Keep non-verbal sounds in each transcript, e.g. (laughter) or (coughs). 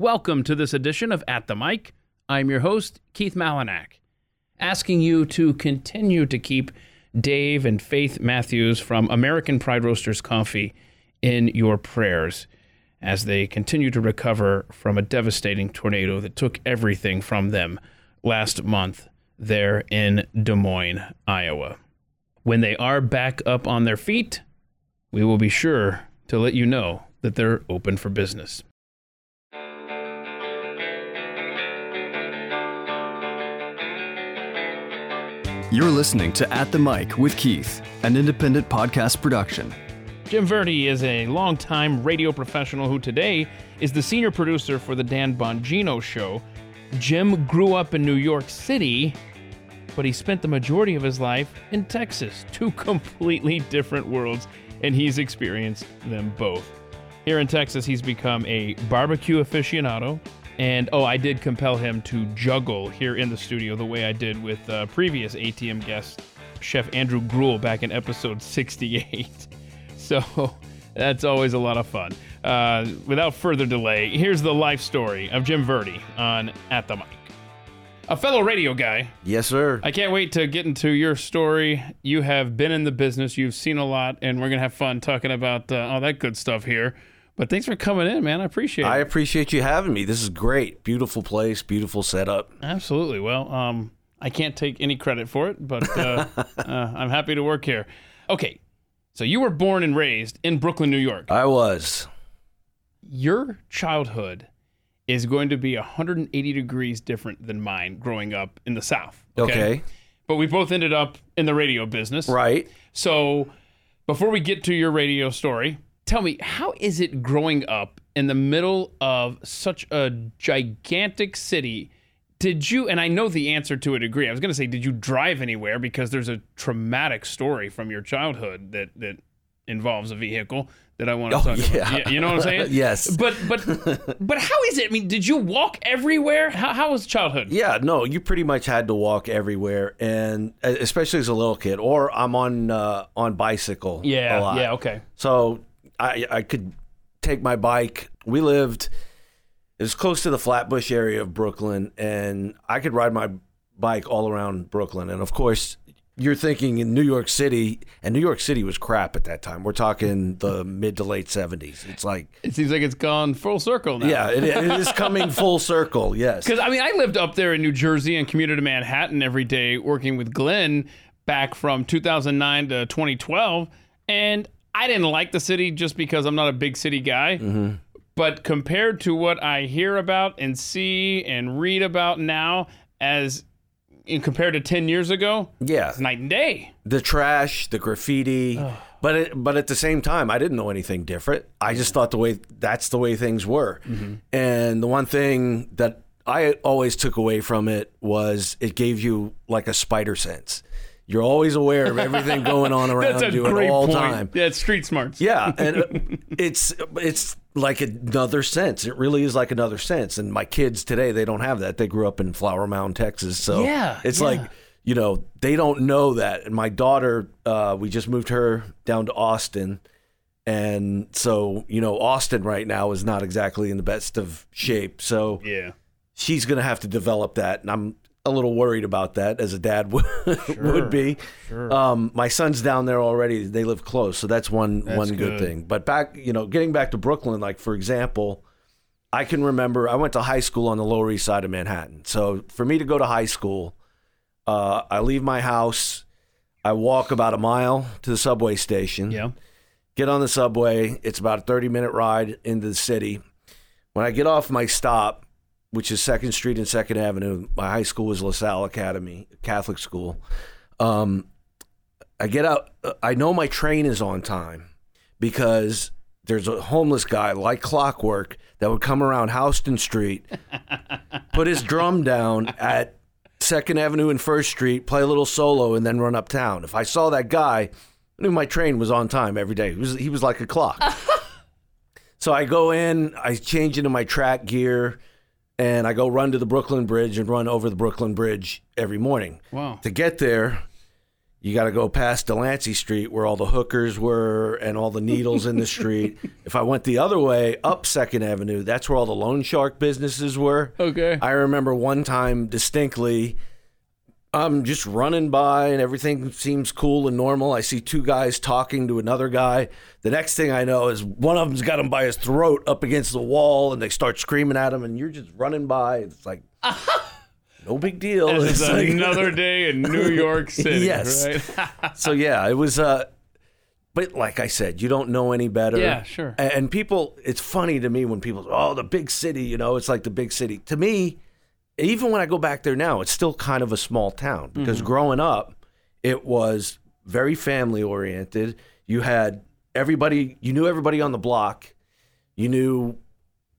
Welcome to this edition of At the Mic. I'm your host, Keith Malinak, asking you to continue to keep Dave and Faith Matthews from American Pride Roasters Coffee in your prayers as they continue to recover from a devastating tornado that took everything from them last month there in Des Moines, Iowa. When they are back up on their feet, we will be sure to let you know that they're open for business. You're listening to At the Mic with Keith, an independent podcast production. Jim Verdi is a longtime radio professional who today is the senior producer for the Dan Bongino Show. Jim grew up in New York City, but he spent the majority of his life in Texas, (laughs) two completely different worlds, and he's experienced them both. Here in Texas, he's become a barbecue aficionado. And oh, I did compel him to juggle here in the studio the way I did with uh, previous ATM guest, Chef Andrew Gruel, back in episode 68. (laughs) So that's always a lot of fun. Uh, without further delay, here's the life story of Jim Verdi on At the Mic. A fellow radio guy, Yes, sir. I can't wait to get into your story. You have been in the business, you've seen a lot, and we're going to have fun talking about uh, all that good stuff here. But thanks for coming in, man. I appreciate it. I appreciate you having me. This is great. Beautiful place, beautiful setup. Absolutely. Well, um, I can't take any credit for it, but uh, (laughs) uh, I'm happy to work here. Okay, so you were born and raised in Brooklyn, New York. I was. your childhood is going to be 180 degrees different than mine growing up in the South. Okay. But we both ended up in the radio business. Right. So before we get to your radio story, tell me, how is it growing up in the middle of such a gigantic city? Did you, and I know the answer to a degree, I was going to say, did you drive anywhere? Because there's a traumatic story from your childhood that, that involves a vehicle that I want to Oh, talk about. yeah. Yeah, You know what I'm saying? (laughs) Yes. But, but, (laughs) but how is it? I mean, did you walk everywhere? How, how was childhood? Yeah, no, you pretty much had to walk everywhere, and especially as a little kid. Or I'm on uh, on bicycle. Yeah. a lot. Yeah. Okay. So I I could take my bike. We lived it was close to the Flatbush area of Brooklyn, and I could ride my bike all around Brooklyn. And of course, you're thinking in New York City, and New York City was crap at that time. We're talking the mid to late '70s. It's like It seems like it's gone full circle now. yeah, it, it is coming full circle. Yes. Because I mean, I lived up there in New Jersey and commuted to Manhattan every day working with Glenn back from 2009 to 2012, and I didn't like the city just because I'm not a big city guy. Mm-hmm. But compared to what I hear about and see and read about now, as in compared to 10 years ago, Yeah. it's night and day. the trash, the graffiti. But it, but at the same time, I didn't know anything different. I just thought the way that's the way things were. And the one thing that I always took away from it was it gave you like a spider sense. You're always aware of everything going on (laughs) around That's a you at all point. time. Yeah, it's street smarts. Yeah, and uh, (laughs) it's it's like another sense. It really is like another sense. And my kids today, they don't have that. They grew up in Flower Mound, Texas, so Yeah, it's yeah. like you know they don't know that. And my daughter, uh, we just moved her down to Austin, and so you know Austin right now is not exactly in the best of shape. So Yeah. she's gonna have to develop that, and I'm a little worried about that as a dad (laughs) would, would be. Um, my son's down there already; they live close, so that's one one good, good. thing. But back, you know, getting back to Brooklyn, like for example, I can remember I went to high school on the Lower East Side of Manhattan. So for me to go to high school, uh, I leave my house, I walk about a mile to the subway station Yeah. get on the subway. It's about a 30 minute ride into the city. When I get off my stop, which is Second Street and Second Avenue, my high school was LaSalle Academy, Catholic school. Um, I get out. I know my train is on time because there's a homeless guy like clockwork that would come around Houston Street, (laughs) put his drum down at Second Avenue and First Street, play a little solo, and then run uptown. If I saw that guy, I knew my train was on time every day. He was, he was like a clock. (laughs) so I go in, I change into my track gear, and I go run to the Brooklyn Bridge and run over the Brooklyn Bridge every morning. Wow. To get there, you got to go past Delancey Street where all the hookers were and all the needles in the (laughs) street. If I went the other way up Second Avenue, that's where all the loan shark businesses were. Okay. I remember one time distinctly. I'm just running by and everything seems cool and normal. I see two guys talking to another guy. The next thing I know is one of them's got him by his throat up against the wall and they start screaming at him and you're just running by. It's like, (laughs) no big deal. It's like- another (laughs) day in New York City. Yes. Right? (laughs) so yeah, it was. Uh, but like I said, you don't know any better. Yeah, sure. And people, it's funny to me when people, say, oh, the big city. You know, it's like the big city. To me, even when I go back there now, it's still kind of a small town because Mm-hmm. growing up, it was very family oriented. You had everybody, you knew everybody on the block. You knew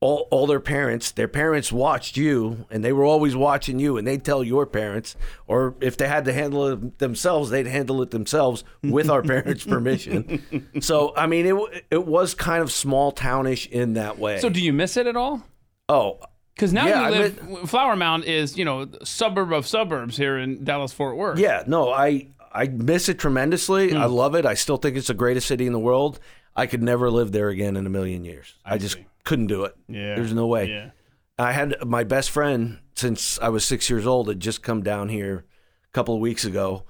all, all their parents. Their parents watched you, and they were always watching you, and they'd tell your parents, or if they had to handle it themselves, they'd handle it themselves with our parents' permission. (laughs) So, I mean, it it was kind of small townish in that way. So, do you miss it at all? oh, Because now Yeah, you live. Flower Mound is, you know, suburb of suburbs here in Dallas Fort Worth. Yeah, no, I I miss it tremendously. I hmm. love it. I still think it's the greatest city in the world. I could never live there again in a million years. I, just couldn't do it. Yeah. There's no way. Yeah. I had my best friend since I was six years old had just come down here a couple of weeks ago,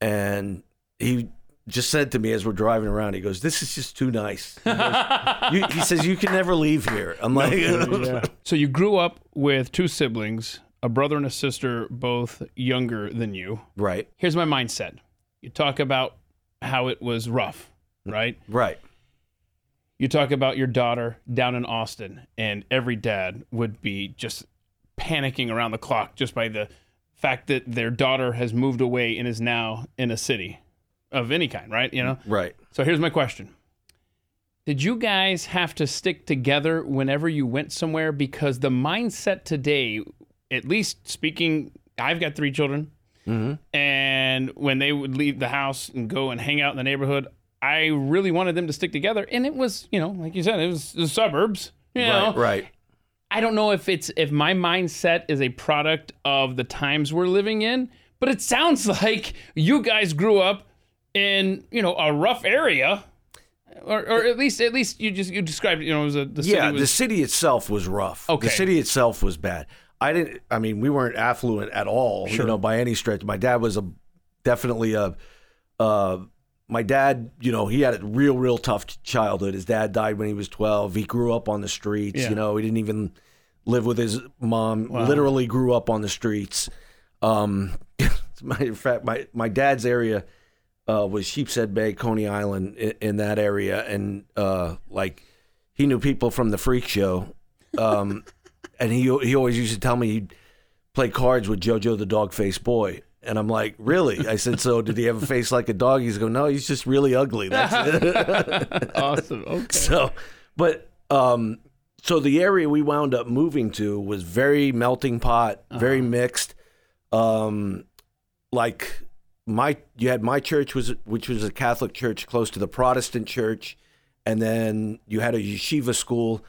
and he just said to me as we're driving around, he goes, "This is just too nice." He, goes, "You- he says, "You can never leave here." I'm like, (laughs) So you grew up with two siblings, a brother and a sister, both younger than you. right, Here's my mindset. You talk about how it was rough, right? right, You talk about your daughter down in Austin, and every dad would be just panicking around the clock just by the fact that their daughter has moved away and is now in a city of any kind, right? You know? right. So here's my question. Did you guys have to stick together whenever you went somewhere? Because the mindset today, at least speaking, I've got three children. Mm-hmm. And when they would leave the house and go and hang out in the neighborhood, I really wanted them to stick together. And it was, you know, like you said, it was the suburbs. You know, Right, right. I don't know if it's if my mindset is a product of the times we're living in, but it sounds (laughs) like you guys grew up in you know a rough area, or, or at least at least you just you described you know it was a the city Yeah, was, the city itself was rough. Okay. The city itself was bad. I didn't. I mean, we weren't affluent at all. You know, by any stretch. My dad was a definitely a. Uh, my dad, you know, he had a real, real tough childhood. His dad died when he was twelve. He grew up on the streets. Yeah. You know, he didn't even live with his mom. Literally grew up on the streets. Um, (laughs) as a matter of fact, my my dad's area uh, was Sheepshead Bay, Coney Island, in, in that area, and uh, like he knew people from the freak show, um, (laughs) and he he always used to tell me he'd play cards with JoJo the dog faced boy. And I'm like, really? I said, so did he have a face like a dog? He's going, no, he's just really ugly. That's it. (laughs) (laughs) awesome. Okay. so, but um, so the area we wound up moving to was very melting pot, very mixed. Um, like my, you had my church was which was a Catholic church close to the Protestant church, and then you had a yeshiva school.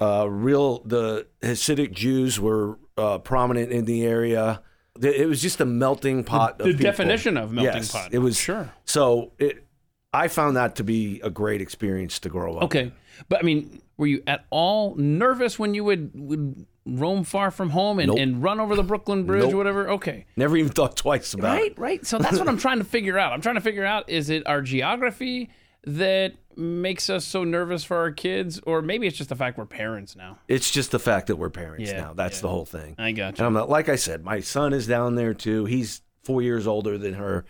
Uh, real the Hasidic Jews were uh, prominent in the area. It was just a melting pot. the of people. definition of melting Yes, pot. It was sure. So it, I found that to be a great experience to grow up. Okay, but I mean, were you at all nervous when you would would roam far from home and, Nope. and run over the Brooklyn Bridge Nope. or whatever? Okay. Never even thought twice about Right, it. right. So that's what I'm (laughs) trying to figure out. I'm trying to figure out is it our geography that makes us so nervous for our kids, or maybe it's just the fact we're parents now. It's just the fact that we're parents Yeah, now. That's yeah. the whole thing. I got And you. I'm not, like I said, my son is down there too. He's four years older than her.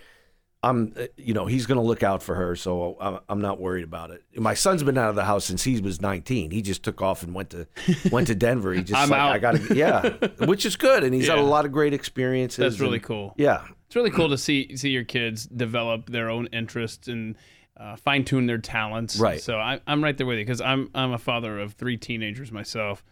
I'm, uh, you know, he's going to look out for her, so I'm, I'm not worried about it. My son's been out of the house since he was 19. He just took off and went to (laughs) went to Denver. He just I'm like, out. I got to, yeah, (laughs) which is good, and he's had a lot of great experiences. That's really and- cool. Yeah, It's really cool to see see your kids develop their own interests and uh, fine tune their talents. Right. So I, I'm right there with you because I'm I'm a father of three teenagers myself.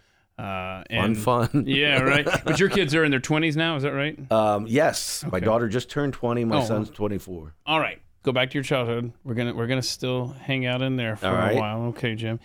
Uh, and fun, fun. (laughs) yeah, right. But your kids are in their 20s now. Is that right? Um, yes, my daughter just turned 20. My Oh, son's 24. All right, go back to your childhood. We're gonna we're gonna still hang out in there for All a right. while, okay, Jim?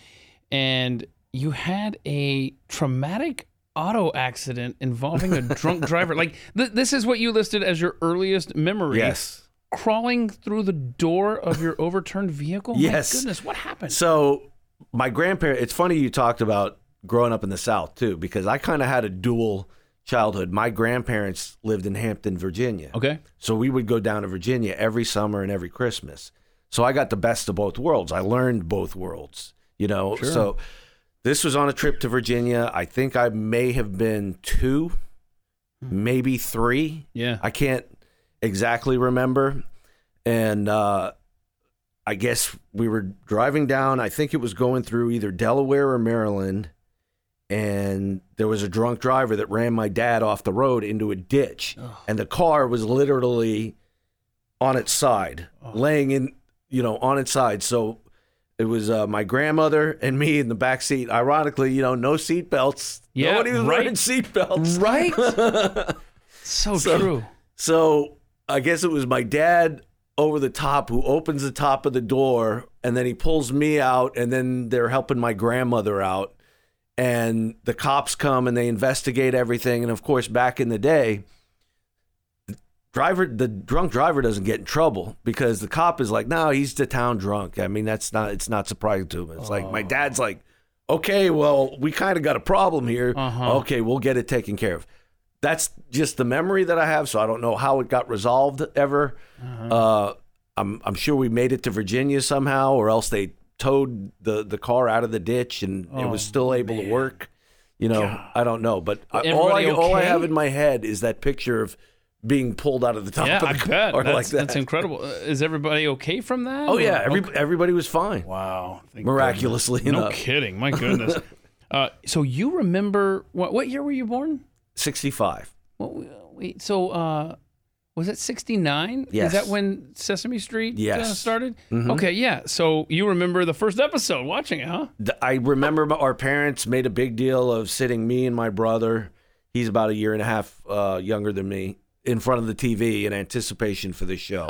And you had a traumatic auto accident involving a drunk (laughs) driver. Like th- this is what you listed as your earliest memory Yes. crawling through the door of your (laughs) overturned vehicle? Yes. My goodness, what happened? So my grandparents. It's funny you talked about growing up in the South too, because I kind of had a dual childhood. My grandparents lived in Hampton, Virginia. okay. So we would go down to Virginia every summer and every Christmas. So I got the best of both worlds. I learned both worlds, you know. So this was on a trip to Virginia. I think I may have been two, maybe three. Yeah. I can't exactly remember. And uh, I guess we were driving down, I think it was going through either Delaware or Maryland. And there was a drunk driver that ran my dad off the road into a ditch. And the car was literally on its side, laying in, you know, on its side. So it was uh, my grandmother and me in the back seat. Ironically, you know, no seat belts. Yeah, Nobody was right. wearing seat belts. right? (laughs) so, So- true. So I guess it was my dad over the top who opens the top of the door and then he pulls me out and then they're helping my grandmother out and the cops come and they investigate everything and of course back in the day the driver the drunk driver doesn't get in trouble because the cop is like no he's the town drunk i mean that's not it's not surprising to him it's like my dad's like okay well we kind of got a problem here Uh-huh. okay we'll get it taken care of that's just the memory that I have. So I don't know how it got resolved ever. Uh-huh. uh I'm I'm sure we made it to Virginia somehow, or else they towed the the car out of the ditch and it was Oh, still able to work. You know, I don't know, but I, all I Everybody all I have in my head is that picture of being pulled out of the top Yeah, of the I car. (laughs) That's, like that. that's incredible. Uh, is everybody okay from that? oh or- yeah, every, Okay. everybody was fine, Wow. Miraculously goodness. No kidding. My (laughs) goodness. uh, so you remember what? What year were you born? Sixty five. What, wait, so uh, was it '69? Yes. Is that when Sesame Street uh, Yes. Mm-hmm. started? Okay, yeah. So you remember the first episode, watching it, huh? I remember our parents made a big deal of sitting me and my brother, he's about a year and a half uh, younger than me, in front of the TV in anticipation for the show.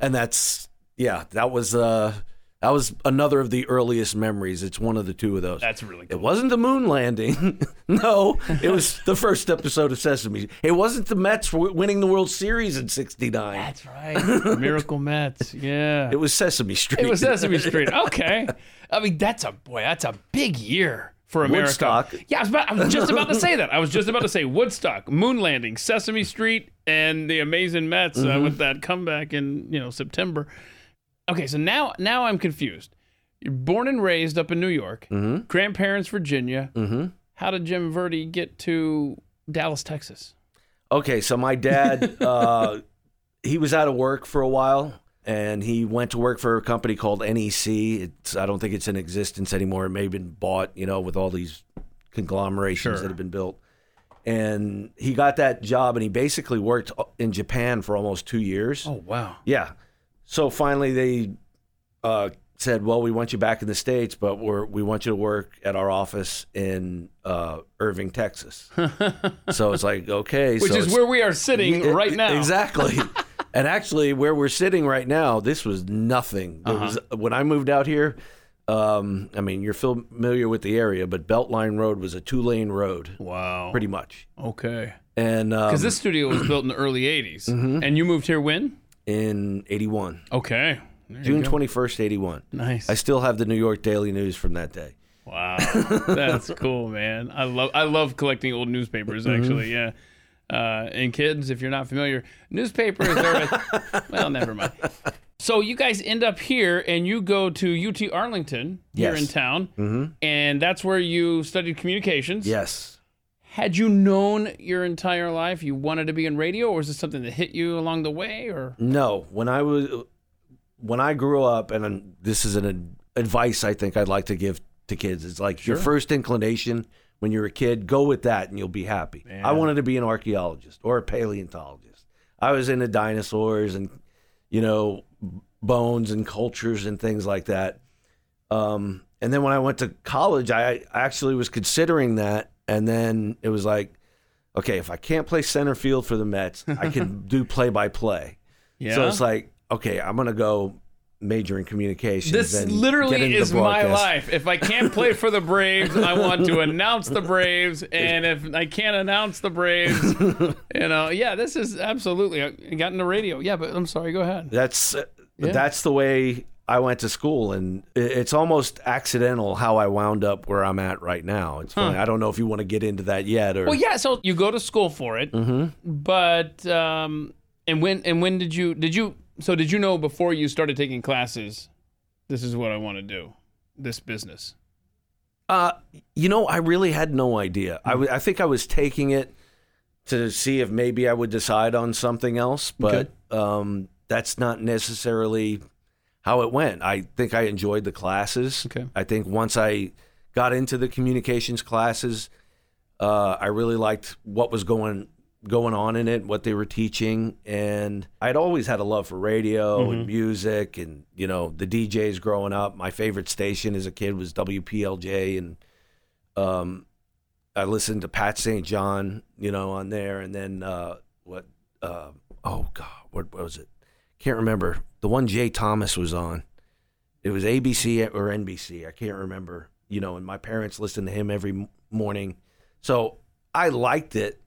And that's yeah, that was uh that was another of the earliest memories. It's one of the two of those. That's really cool. It wasn't the moon landing. (laughs) no, it was the first episode of Sesame. It wasn't the Mets winning the World Series in 69. That's right. (laughs) Miracle Mets. Yeah. It was Sesame Street. It was Sesame Street. (laughs) Okay. I mean, that's a boy. That's a big year for America. Woodstock. Yeah, I was, about, I was just about to say that. I was just about to say Woodstock, Moon Landing, Sesame Street, and the Amazing Mets uh, with that comeback in you know September. Okay, so now now I'm confused. You're born and raised up in New York. Grandparents Virginia. hmm How did Jim Verdi get to Dallas, Texas? Okay, so my dad, (laughs) uh, he was out of work for a while, and he went to work for a company called NEC. It's I don't think it's in existence anymore. It may have been bought, you know, with all these conglomerations Sure. that have been built. And he got that job, and he basically worked in Japan for almost two years. Oh wow. Yeah. So finally, they uh, said, "Well, we want you back in the states, but we're we want you to work at our office in uh, Irving, Texas." (laughs) so it's like, okay, Which so is where we are sitting E- right now. Exactly. (laughs) and actually, where we're sitting right now, this was nothing. There was, when I moved out here, um, I mean, you're familiar with the area, but Beltline Road was a two lane road, Wow. pretty much. Okay. And um, Because this studio was built in the early 80s. And you moved here when? In 81, Okay. There June 21st, 81. Nice. I still have the New York Daily News from that day. wow. That's (laughs) cool, man. I love I love collecting old newspapers actually. Yeah. Uh, and kids, if you're not familiar, newspapers are a, (laughs) well, never mind. So you guys end up here and you go to UT Arlington yes. here in town, hmm and that's where you studied communications. Yes. Had you known your entire life you wanted to be in radio, or was this something that hit you along the way? Or No, when I was when I grew up, and this is an ad- advice I think I'd like to give to kids. It's like your first inclination when you're a kid, go with that, and you'll be happy. I wanted to be an archaeologist or a paleontologist. I was into dinosaurs and you know bones and cultures and things like that. Um, and then when I went to college, I I actually was considering that, and then it was like, okay, if I can't play center field for the Mets, I can (laughs) do play by play. yeah, So it's like, okay, I'm gonna go major in communications. This literally is my life. If I can't play for the Braves, I want to announce the Braves, (laughs) and if I can't announce the Braves, you know, yeah, this is absolutely. I got into radio, yeah, but I'm sorry. Go ahead. That's uh, that's the way I went to school, and it's almost accidental how I wound up where I'm at right now. It's funny. I don't know if you want to get into that yet, or Well, yeah. So you go to school for it, but um, and when and when did you did you so did you know before you started taking classes, this is what I want to do, this business. Uh, you know, I really had no idea. I w- I think I was taking it to see if maybe I would decide on something else, but um, that's not necessarily how it went. I think I enjoyed the classes. Okay. I think once I got into the communications classes, uh, I really liked what was going going on in it, what they were teaching, and I'd always had a love for radio and music, and you know the DJs growing up. My favorite station as a kid was WPLJ, and um, I listened to Pat St. John, you know, on there, and then uh, what? Uh, oh God, what, what was it? Can't remember. The one Jay Thomas was on. It was ABC or NBC. I can't remember. You know, and my parents listened to him every morning, so I liked it.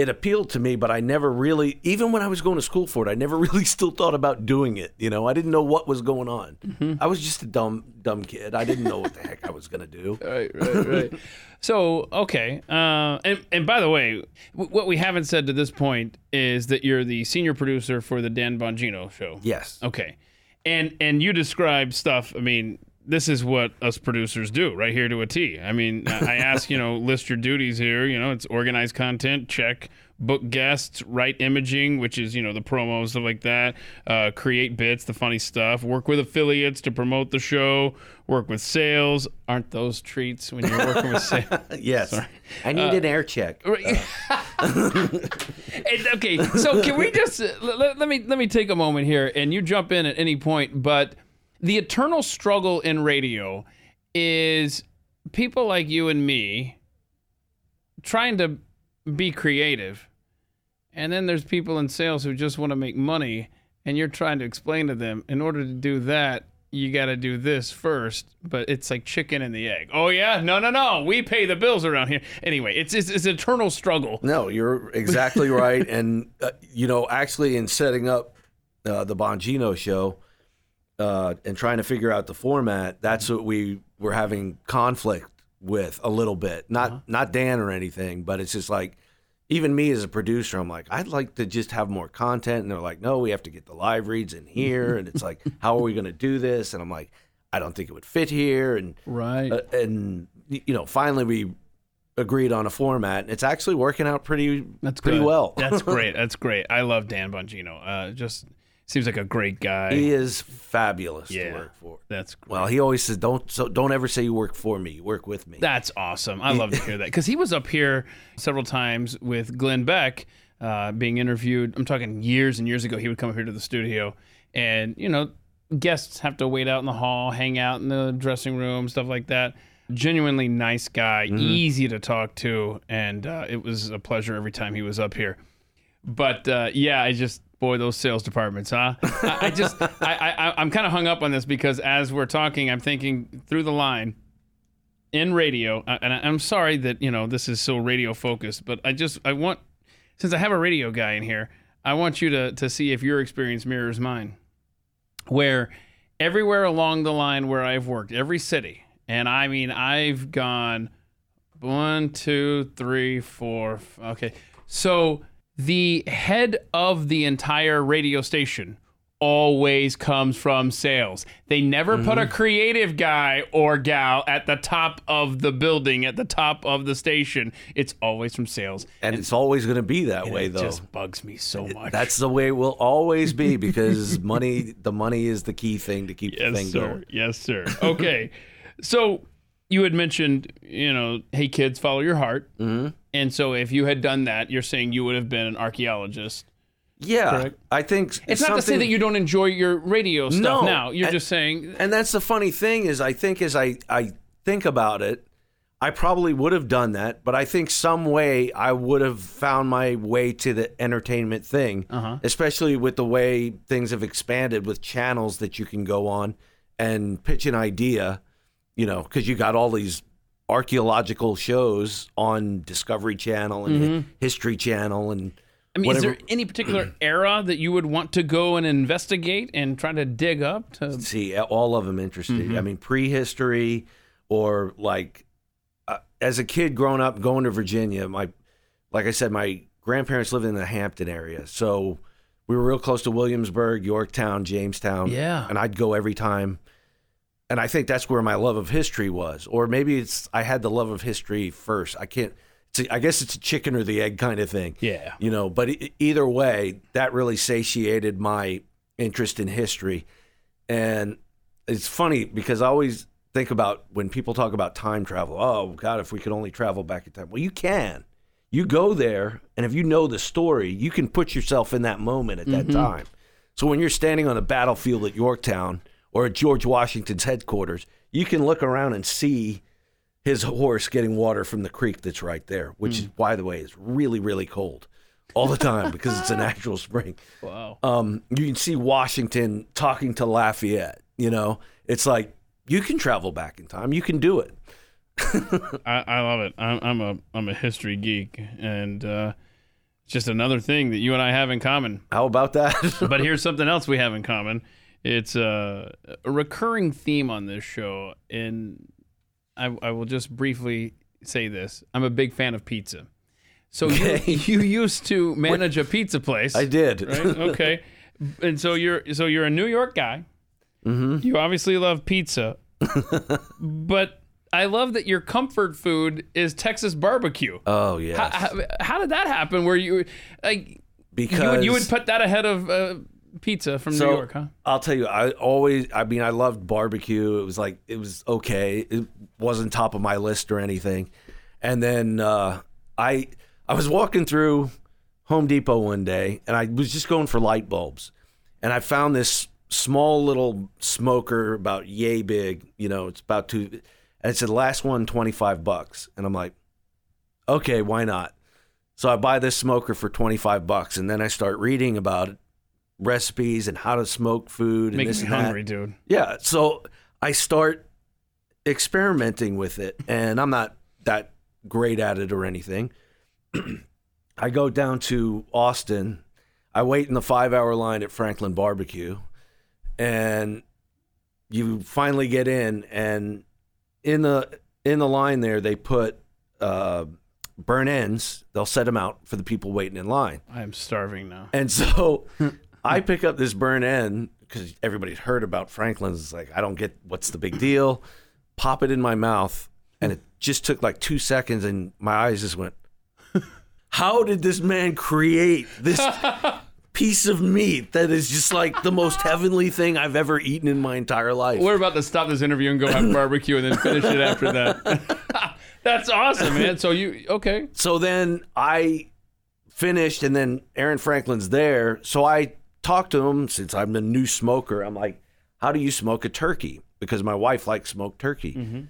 It appealed to me, but I never really, even when I was going to school for it, I never (laughs) really still thought about doing it. You know, I didn't know what was going on. I was just a dumb, dumb kid. I didn't know what the heck I was gonna do. (laughs) Right, right, right. (laughs) so okay, uh, and and by the way, w- what we haven't said to this point is that you're the senior producer for the Dan Bongino show. Yes. Okay, and and you describe stuff. I mean, this is what us producers do right here to a T. I mean, I ask you know list your duties here. You know, it's organize content, check. Book guests, write imaging, which is you know the promos stuff like that. Uh, create bits, the funny stuff. Work with affiliates to promote the show. Work with sales. Aren't those treats when you're working with sales? (laughs) Yes. I need an air check. (laughs) And, okay, so can we just uh, let, let me let me take a moment here, and you jump in at any point. But the eternal struggle in radio is people like you and me trying to be creative, and then there's people in sales who just want to make money, and you're trying to explain to them in order to do that. You got to do this first, but it's like chicken and the egg. Oh yeah, no, no, no. We pay the bills around here. Anyway, it's it's, it's eternal struggle. No, you're exactly (laughs) right. And, uh, you know, actually, in setting up uh, the Bongino show uh, and trying to figure out the format, that's what we were having conflict with a little bit. Not not Dan or anything, but it's just like, even me as a producer, I'm like, I'd like to just have more content. And they're like, no, we have to get the live reads in here. and it's like, how are we going to do this? And I'm like, I don't think it would fit here. And Right. uh, and you know, finally we agreed on a format. And it's actually working out pretty That's pretty good. well. That's (laughs) great. That's great. I love Dan Bongino. Uh, just seems like a great guy. he is fabulous Yeah. to work for. That's great. Well, he always says, "Don't so don't ever say you work for me. You work with me." That's awesome. I love to hear that because he was up here several times with Glenn Beck uh, being interviewed. I'm talking years and years ago. He would come up here to the studio, and you know, guests have to wait out in the hall, hang out in the dressing room, stuff like that. Genuinely nice guy, easy to talk to, and uh, it was a pleasure every time he was up here. But uh, yeah, I just boy those sales departments, huh? I, I just (laughs) I, I I'm kind of hung up on this because as we're talking, I'm thinking through the line in radio, uh, and I- I'm sorry that you know this is so radio focused, but I just I want since I have a radio guy in here, I want you to to see if your experience mirrors mine. Where everywhere along the line where I've worked, every city, and I mean I've gone one, two, three, four. Okay, so the head of the entire radio station always comes from sales. They never put Mm-hmm. a creative guy or gal at the top of the building, at the top of the station. It's always from sales. and it's always going to be that way, though. it just bugs me so much. That's the way it will always be (laughs) because money, the money is the key thing to keep the yes, thing sir. going. Yes, sir. Okay, so you had mentioned, you know, hey kids, follow your heart. Mm-hmm. And so if you had done that, you're saying you would have been an archaeologist. Yeah, Correct. I think It's not to say that you don't enjoy your radio stuff No. now. You're And- just saying And that's the funny thing is, I think as I I think about it, I probably would have done that, but I think some way I would have found my way to the entertainment thing, Uh-huh. especially with the way things have expanded with channels that you can go on and pitch an idea, you know, because you got all these archaeological shows on Discovery Channel and History Channel and I mean, whatever. is there any particular (clears throat) era that you would want to go and investigate and try to dig up? To see all of them interested. Mm-hmm. I mean, prehistory or like uh, as a kid growing up going to Virginia, my like I said, my grandparents lived in the Hampton area, so we were real close to Williamsburg, Yorktown, Jamestown. Yeah. and I'd go every time. And I think that's where my love of history was, or maybe it's I had the love of history first. I can't. It's a, I guess it's a chicken or the egg kind of thing. Yeah, you know but either way that really satiated my interest in history. And it's funny because i always think about when people talk about time travel oh god if we could only travel back in time. Well you can. You go there and if you know the story you can put yourself in that moment at that mm-hmm. time. So when you're standing on the battlefield at yorktown or at george washington's headquarters you can look around and see his horse getting water from the creek that's right there, which is, by the way, is really, really cold all the time because it's a natural (laughs) spring. wow. Um, you can see Washington talking to Lafayette. You know, it's like you can travel back in time. You can do it. (laughs) I, I love it. I'm, I'm a I'm a history geek, and uh, just another thing that you and I have in common. How about that? (laughs) but here's something else we have in common. It's uh, a recurring theme on this show, and I, I will just briefly say this: I'm a big fan of pizza. So Okay. you, (laughs) you used to manage a pizza place. I did. right? Okay, (laughs) and so you're so you're a New York guy. Mm-hmm. You obviously love pizza, (laughs) but I love that your comfort food is Texas barbecue. Oh yeah. How, how, how did that happen? Where you like because you would, you would put that ahead of uh, pizza from So, New York, huh? I'll tell you, I always, I mean, I loved barbecue. It was like, it was okay. It wasn't top of my list or anything. And then uh, I, I was walking through Home Depot one day, and I was just going for light bulbs, and I found this small little smoker about yay big. You know, it's about two, and it said last one 25 bucks, and I'm like, okay, why not? So I buy this smoker for 25 bucks, and then I start reading about it recipes and how to smoke food and Making this me and that. hungry, dude. Yeah, so I start experimenting with it, and I'm not that great at it or anything. (clears throat) I go down to Austin. I wait in the five hour line at Franklin Barbecue, and you finally get in, and in the in the line there they put uh, burn ends. They'll set them out for the people waiting in line. I am starving now. And so (laughs) I pick up this burn end because everybody's heard about Franklin's. It's like, I don't get what's the big deal. Pop it in my mouth. And it just took like two seconds and my eyes just went, How did this man create this (laughs) piece of meat that is just like the most heavenly thing I've ever eaten in my entire life? We're about to stop this interview and go have (laughs) barbecue and then finish it after that. (laughs) That's awesome, man. So you okay? So then I finished, and then Aaron Franklin's there. So I talked to him since I'm a new smoker. I'm like, "How do you smoke a turkey?" Because my wife likes smoked turkey. Mm-hmm.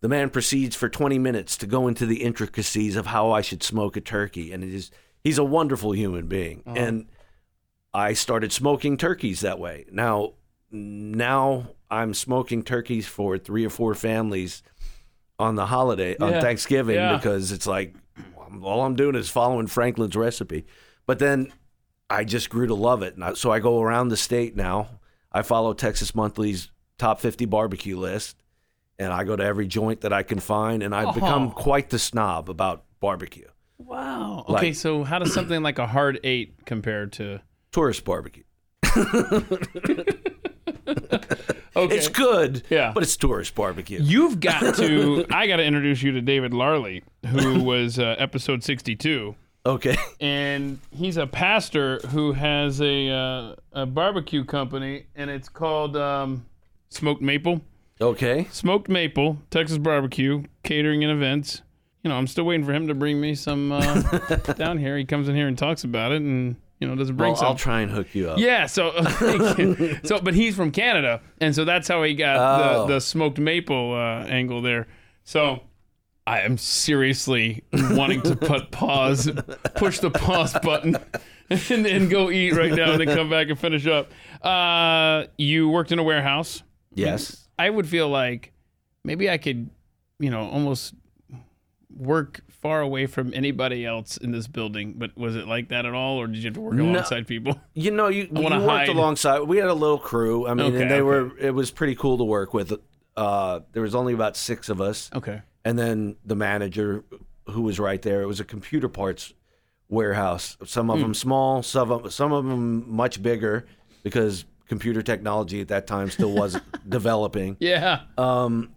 The man proceeds for 20 minutes to go into the intricacies of how I should smoke a turkey, and it is he's a wonderful human being. Uh-huh. And I started smoking turkeys that way. Now, now I'm smoking turkeys for three or four families on the holiday on Thanksgiving Yeah. because it's like all I'm doing is following Franklin's recipe. But then I just grew to love it, and I, so I go around the state now. I follow Texas Monthly's top 50 barbecue list, and I go to every joint that I can find, and I've become Oh. quite the snob about barbecue, Wow. Okay, so how does something like a hard eight compare to? tourist barbecue. (laughs) Okay, It's good, Yeah. but it's tourist barbecue. You've got to. (laughs) I got to introduce you to David Larley, who was uh, episode sixty-two, Okay. (laughs) and he's a pastor who has a uh, a barbecue company, and it's called um, Smoked Maple. Okay. Smoked Maple, Texas barbecue, catering and events. You know, I'm still waiting for him to bring me some uh, (laughs) down here. He comes in here and talks about it, and you know doesn't bring Well, some. I'll try and hook you up. Yeah, so (laughs) so but he's from Canada, and so that's how he got Oh. the, the smoked maple uh, angle there. So I am seriously wanting to put pause, push the pause button, (laughs) and, and go eat right now, and then come back and finish up. Uh, you worked in a warehouse. Yes. I would feel like maybe I could, you know, almost work far away from anybody else in this building. But was it like that at all, or did you have to work alongside people? You know, you, (laughs) you worked hide. alongside. We had a little crew. I mean, Okay, and they okay. were. It was pretty cool to work with. Uh, there was only about six of us, Okay. And then the manager, who was right there. It was a computer parts warehouse. Some of them small, some of some of them much bigger, because computer technology at that time still wasn't (laughs) developing. Yeah. Um,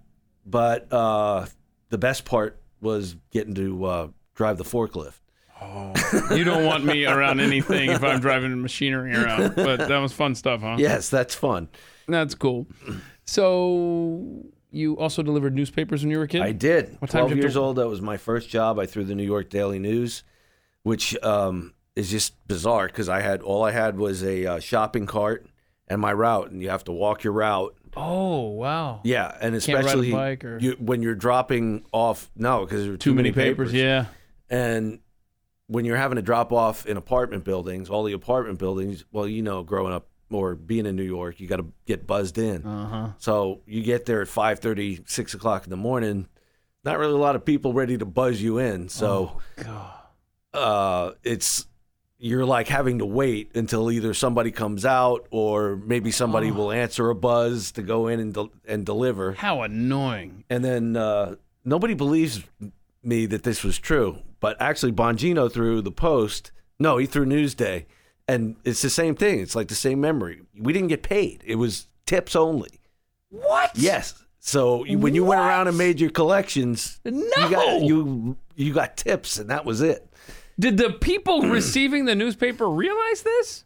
but uh, the best part was getting to uh, drive the forklift. Oh, you don't want me around anything if I'm driving machinery around. But that was fun stuff, huh? Yes, that's fun. That's cool. So you also delivered newspapers when you were a kid? I did. What time Twelve you years to- old. That was my first job. I threw the New York Daily News, which um, is just bizarre because I had all I had was a uh, shopping cart and my route, and you have to walk your route. Oh, wow. Yeah, and especially bike or- you, when you're dropping off. No, because there were Too many papers. Yeah. and when you're having to drop off in apartment buildings, all the apartment buildings. Well, you know, growing up or being in New York, you got to get buzzed in. Uh huh. So you get there at 5:30, 6 o'clock in the morning. Not really a lot of people ready to buzz you in. So God. uh, it's you're like having to wait until either somebody comes out or maybe somebody will answer a buzz to go in and del- and deliver. How annoying. And then uh, nobody believes me that this was true, but actually Bongino threw the post. No, he threw Newsday, and it's the same thing. It's like the same memory. We didn't get paid. It was tips only. What? Yes. So you- when you went around and made your collections, No. you got you you got tips, and that was it. Did the people receiving the newspaper realize this?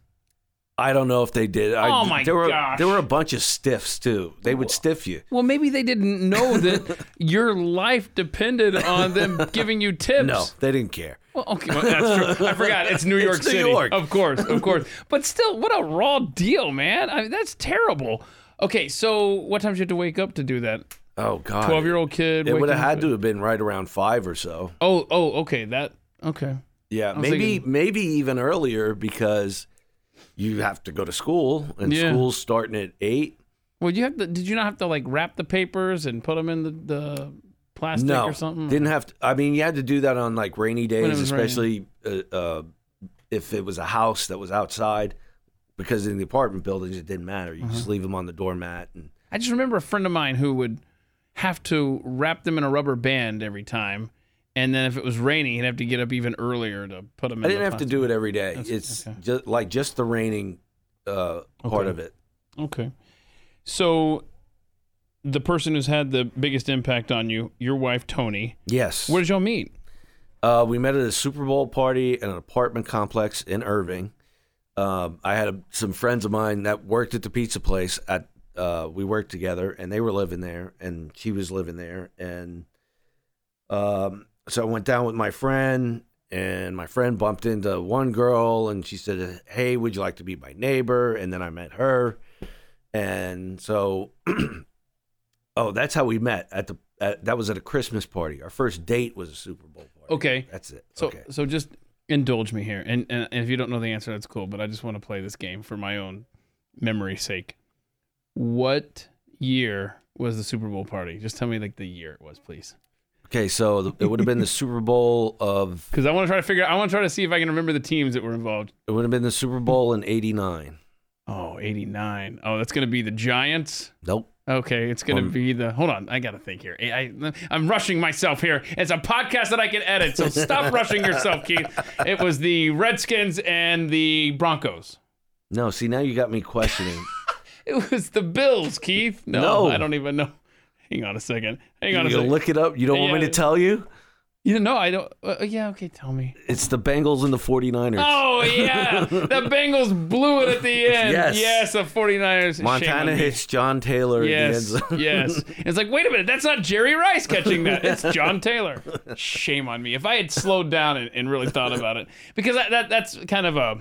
I don't know if they did. I, Oh, my there were, gosh. There were a bunch of stiffs too. They would stiff you. Well, maybe they didn't know that (laughs) your life depended on them (laughs) giving you tips. No, they didn't care. Well, okay, well, that's true. I forgot. It's New (laughs) York It's New City. York. Of course, of course. But still, what a raw deal, man. I mean, that's terrible. Okay, so what time did you have to wake up to do that? Oh God, Twelve-year-old kid. It would have had to have been right around five or so. Oh, oh, okay. That okay. Yeah, maybe thinking- maybe even earlier because you have to go to school and Yeah. school's starting at eight. Well, you have to. Did you not have to like wrap the papers and put them in the, the plastic no, or something? didn't have to. I mean, you had to do that on like rainy days, especially uh, uh, if it was a house that was outside. Because in the apartment buildings, it didn't matter. You Uh-huh. just leave them on the doormat, and I just remember a friend of mine who would have to wrap them in a rubber band every time, and then if it was raining, he'd have to get up even earlier to put them. in I didn't have to do it every day. That's- it's okay. just like just the raining uh, part Okay. of it. Okay. So the person who's had the biggest impact on you, your wife Tony, Yes. where did y'all meet? Uh, we met at a Super Bowl party at an apartment complex in Irving. Um, I had a, some friends of mine that worked at the pizza place. At uh, we worked together, and they were living there, and she was living there, and um, so I went down with my friend, and my friend bumped into one girl, and she said, "Hey, would you like to be my neighbor?" And then I met her, and so, (clears throat) oh, that's how we met at the. At, that was at a Christmas party. Our first date was a Super Bowl party. Okay. That's it. So okay. so just indulge me here, and, and and if you don't know the answer, that's cool. But I just want to play this game for my own memory's sake. What year was the Super Bowl party? Just tell me like the year it was, please. Okay, so the, it would have been the (laughs) Super Bowl of Because I want to try to figure. I want to try to see if I can remember the teams that were involved. it would have been the Super Bowl in '89. Oh, 89. Oh, that's going to be the Giants. Nope. Okay, it's going to Um, be the. Hold on, I got to think here. I, I, I'm rushing myself here. It's a podcast that I can edit, so stop (laughs) rushing yourself, Keith. It was the Redskins and the Broncos. No, see now you got me questioning. (laughs) It was the Bills, Keith. No, No. I don't even know. Hang on a second. Hang you on a gonna second. look it up? You don't want me Yeah. to tell you? You know, I don't. Uh, yeah, okay, tell me. It's the Bengals and the 49ers. Oh yeah, the (laughs) Bengals blew it at the end. Yes. yes, the 49ers. Shame Montana on me. hits John Taylor Yes, in the end zone. (laughs) yes. It's like, wait a minute, that's not Jerry Rice catching that. It's (laughs) John Taylor. Shame on me. If I had slowed down and, and really thought about it, because that, that that's kind of a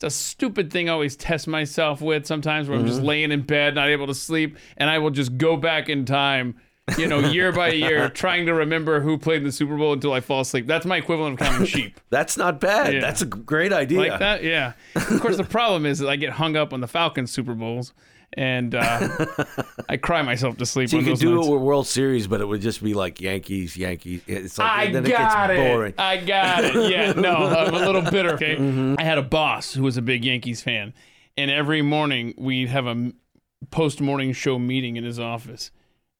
it's a stupid thing I always test myself with sometimes where I'm Mm-hmm. just laying in bed, not able to sleep, and I will just go back in time you know, year by year, (laughs) trying to remember who played in the Super Bowl until I fall asleep. That's my equivalent of counting sheep. (laughs) That's not bad. Yeah. That's a great idea. like that. Yeah. Of course, the problem is that I get hung up on the Falcons Super Bowls, and uh, (laughs) I cry myself to sleep. So you could do nights. it with World Series, but it would just be like Yankees, Yankees. It's like I then got it it. boring. I got it. Yeah, (laughs) no, I'm a little bitter. Okay, Mm-hmm. I had a boss who was a big Yankees fan, and every morning we'd have a post morning show meeting in his office,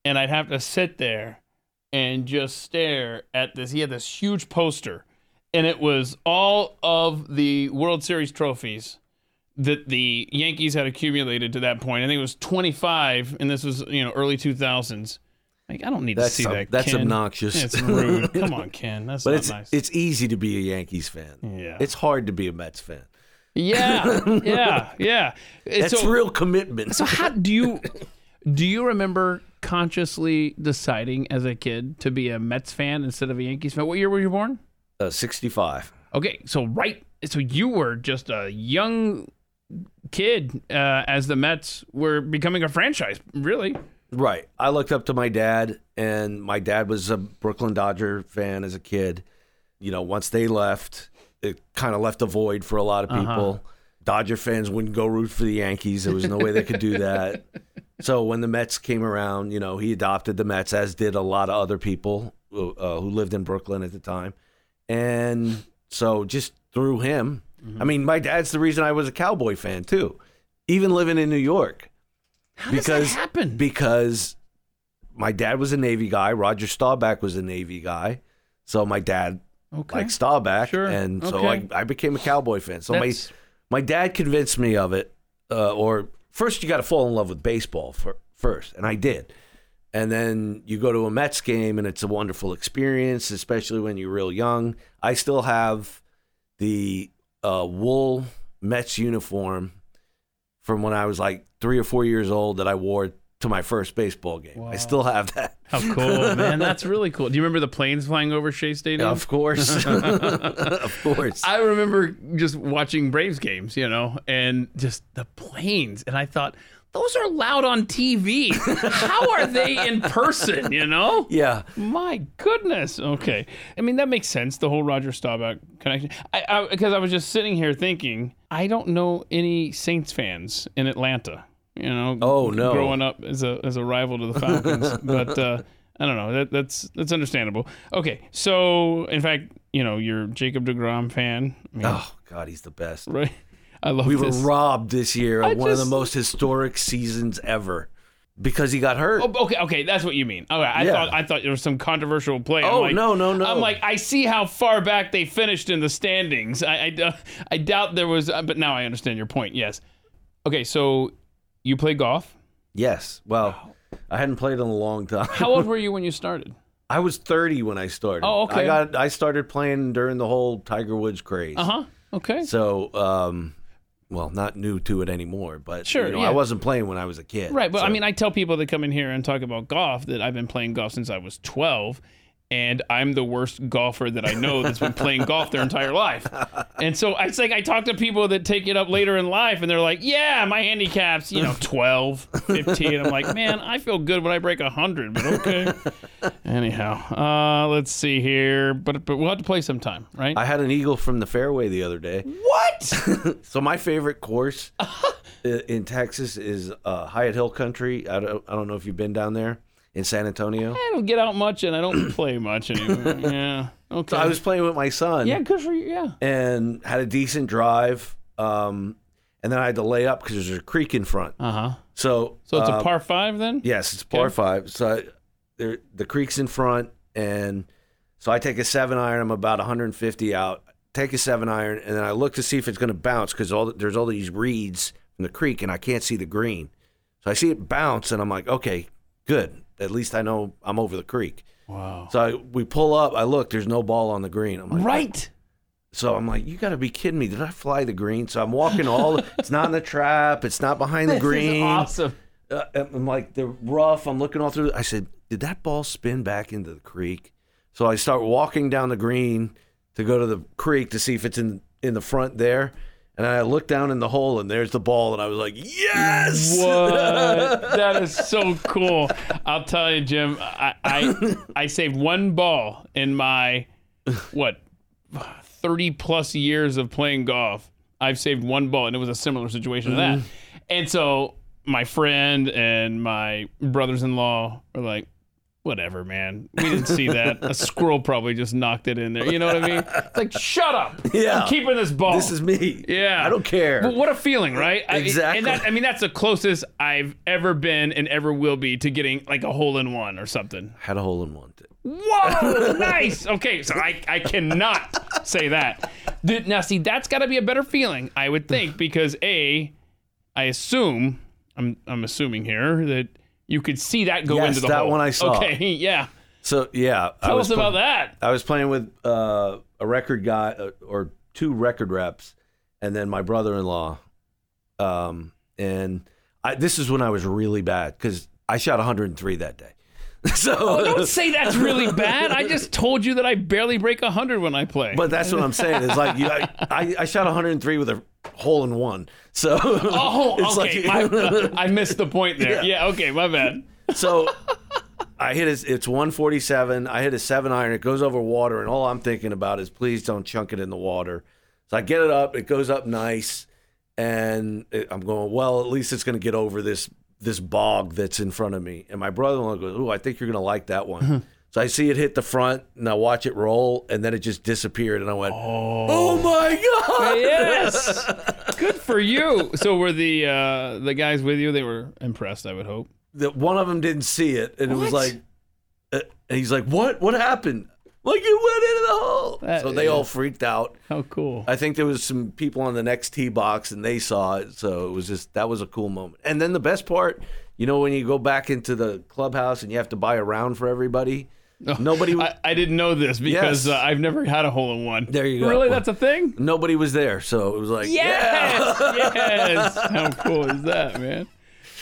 and I'd have to sit there and just stare at this. He had this huge poster, and it was all of the World Series trophies that the Yankees had accumulated to that point. I think it was 25, and this was you know early 2000s. Like I don't need That's to see ob- that. that's Ken. obnoxious. It's rude. (laughs) Come on, Ken. That's But not it's nice. it's easy to be a Yankees fan. Yeah. It's hard to be a Mets fan. yeah, (laughs) yeah, yeah. That's so, real commitment. so how do you (laughs) do you remember consciously deciding as a kid to be a Mets fan instead of a Yankees fan? What year were you born? Uh, 65. Okay, so right, so you were just a young kid uh, as the Mets were becoming a franchise, really. Right. I looked up to my dad, and my dad was a Brooklyn Dodger fan as a kid. You know, once they left, it kind of left a void for a lot of people. Dodger fans wouldn't go root for the Yankees. There was no way they could do that. (laughs) So when the Mets came around, you know, he adopted the Mets, as did a lot of other people uh, who lived in Brooklyn at the time. And so just through him, I mean, my dad's the reason I was a Cowboy fan too, even living in New York How does that happen? because my dad was a Navy guy. Roger Staubach was a Navy guy. So my dad okay, liked Staubach. Sure. And so Okay. I, I became a Cowboy fan. So That's- my, my dad convinced me of it. Uh, or first, you got to fall in love with baseball for, first. And I did. And then you go to a Mets game and it's a wonderful experience, especially when you're real young. I still have the uh, wool Mets uniform from when I was like three or four years old that I wore to my first baseball game. I still have that. How cool, (laughs) man! That's really cool. Do you remember the planes flying over Shea Stadium? Of course. (laughs) (laughs) of course. I remember just watching Braves games, you know, and just the planes. And I thought, those are loud on TV. How are they in person, you know? yeah. My goodness. Okay. I mean, that makes sense, the whole Roger Staubach connection. I, Because I, was just sitting here thinking, I don't know any Saints fans in Atlanta, you know? Oh, no. Growing up as a, as a rival to the Falcons. (laughs) but, uh, I don't know. That, that's that's understandable. Okay, so in fact, you know, you're Jacob Degrom fan, I mean, Oh, God, he's the best. right? I love We were robbed this year I of one of the most historic seasons ever because he got hurt. Oh, okay, okay, that's what you mean. Okay, I Yeah. thought I thought there was some controversial play. I'm Oh, like- no, no, no. I'm like, I see how far back they finished in the standings. I I doubt there was, uh, but now I understand your point. Yes. Okay, so you play golf. yes. Well, I hadn't played in a long time. How old (laughs) were you when you started? I was 30 when I started. Oh, okay. I got I started playing during the whole Tiger Woods craze. Uh huh. Okay. So, um, well, not new to it anymore, but Sure, you know, yeah. I wasn't playing when I was a kid. Right, but I mean, I tell people that come in here and talk about golf that I've been playing golf since I was 12, and I'm the worst golfer that I know that's been playing golf their entire life. And so it's like I talk to people that take it up later in life, and they're like, "Yeah, my handicap's you know (laughs) 12, 15." I'm like, "Man, I feel good when I break 100, but okay." Anyhow, uh, let's see here, but but we'll have to play sometime, right? I had an eagle from the fairway the other day. what? (laughs) So my favorite course (laughs) in Texas is uh, Hyatt Hill Country. I don't, I don't know if you've been down there in San Antonio. I don't get out much, and I don't (clears throat) play much anymore. Yeah. Okay. So I was playing with my son. yeah, good for you. Yeah. and had a decent drive. Um, and then I had to lay up because there's a creek in front. Uh huh. So, So it's uh, a par five then? Yes, it's par Okay. five. So I, there, the creek's in front, and so I take a seven iron. I'm about 150 out. Take a seven iron, and then I look to see if it's going to bounce because all the, there's all these reeds in the creek, and I can't see the green. So I see it bounce, and I'm like, okay, good. At least I know I'm over the creek. Wow. So I, we pull up. I look. There's no ball on the green. I'm like, Right. So I'm like, you got to be kidding me. Did I fly the green? So I'm walking all, (laughs) it's not in the trap. It's not behind the This is green. awesome. Uh, I'm like, the rough. I'm looking all through. I said, did that ball spin back into the creek? So I start walking down the green to go to the creek to see if it's in, in the front there. And I looked down in the hole, and there's the ball, and I was like, "Yes!" What? (laughs) that is so cool. I'll tell you, Jim. I, I I saved one ball in my what thirty plus years of playing golf. I've saved one ball, and it was a similar situation to that. Mm-hmm. And so my friend and my brothers-in-law were like, "Whatever, man. We didn't see that. A squirrel probably just knocked it in there. You know what I mean? It's like, shut up. Yeah. I'm keeping this ball. This is me. Yeah. I don't care. But what a feeling, right? I- Exactly. and that, I mean, that's the closest I've ever been and ever will be to getting like a hole in one or something. Had a hole in one. Whoa, (laughs) nice. Okay, so I, I cannot say that. Dude, now, see, that's got to be a better feeling, I would think, because A, I assume, I'm, I'm assuming here that you could see that go Yes, into the that hole. one I saw. Okay, (laughs) yeah. So yeah, I Tell was us pl- about that. I was playing with uh, a record guy uh, or two record reps, and then my brother-in-law. Um, and I, this is when I was really bad because I shot 103 that day. (laughs) so, Oh, Don't say that's really (laughs) bad. I just told you that I barely break 100 when I play. but that's what I'm saying. It's like you, I, I, I shot 103 with a hole in one. So (laughs) Oh, it's okay. like- my, I missed the point there. Yeah. Yeah. okay, my bad. So I hit it. It's 147. I hit a seven iron. It goes over water, and all I'm thinking about is please don't chunk it in the water. So I get it up. It goes up nice, and it, I'm going well. At least it's going to get over this this bog that's in front of me. And my brother-in-law goes, "Oh, I think you're going to like that one." So I see it hit the front, and I watch it roll, and then it just disappeared. And I went, "Oh, my god!" Yes. (laughs) Good for you. So were the uh, the guys with you? They were impressed. I would hope. that one of them didn't see it, and it was like, uh, and he's like, "What? What happened?" Like you went into the hole. That so they all freaked out. How cool. I think there was some people on the next tee box, and they saw it. So it was just that was a cool moment. And then the best part, you know, when you go back into the clubhouse and you have to buy a round for everybody. Nobody, I, I didn't know this because Yes. uh, I've never had a hole in one. There you go. Really, that's a thing. nobody was there, so it was like, Yes, yes. How cool is that, man?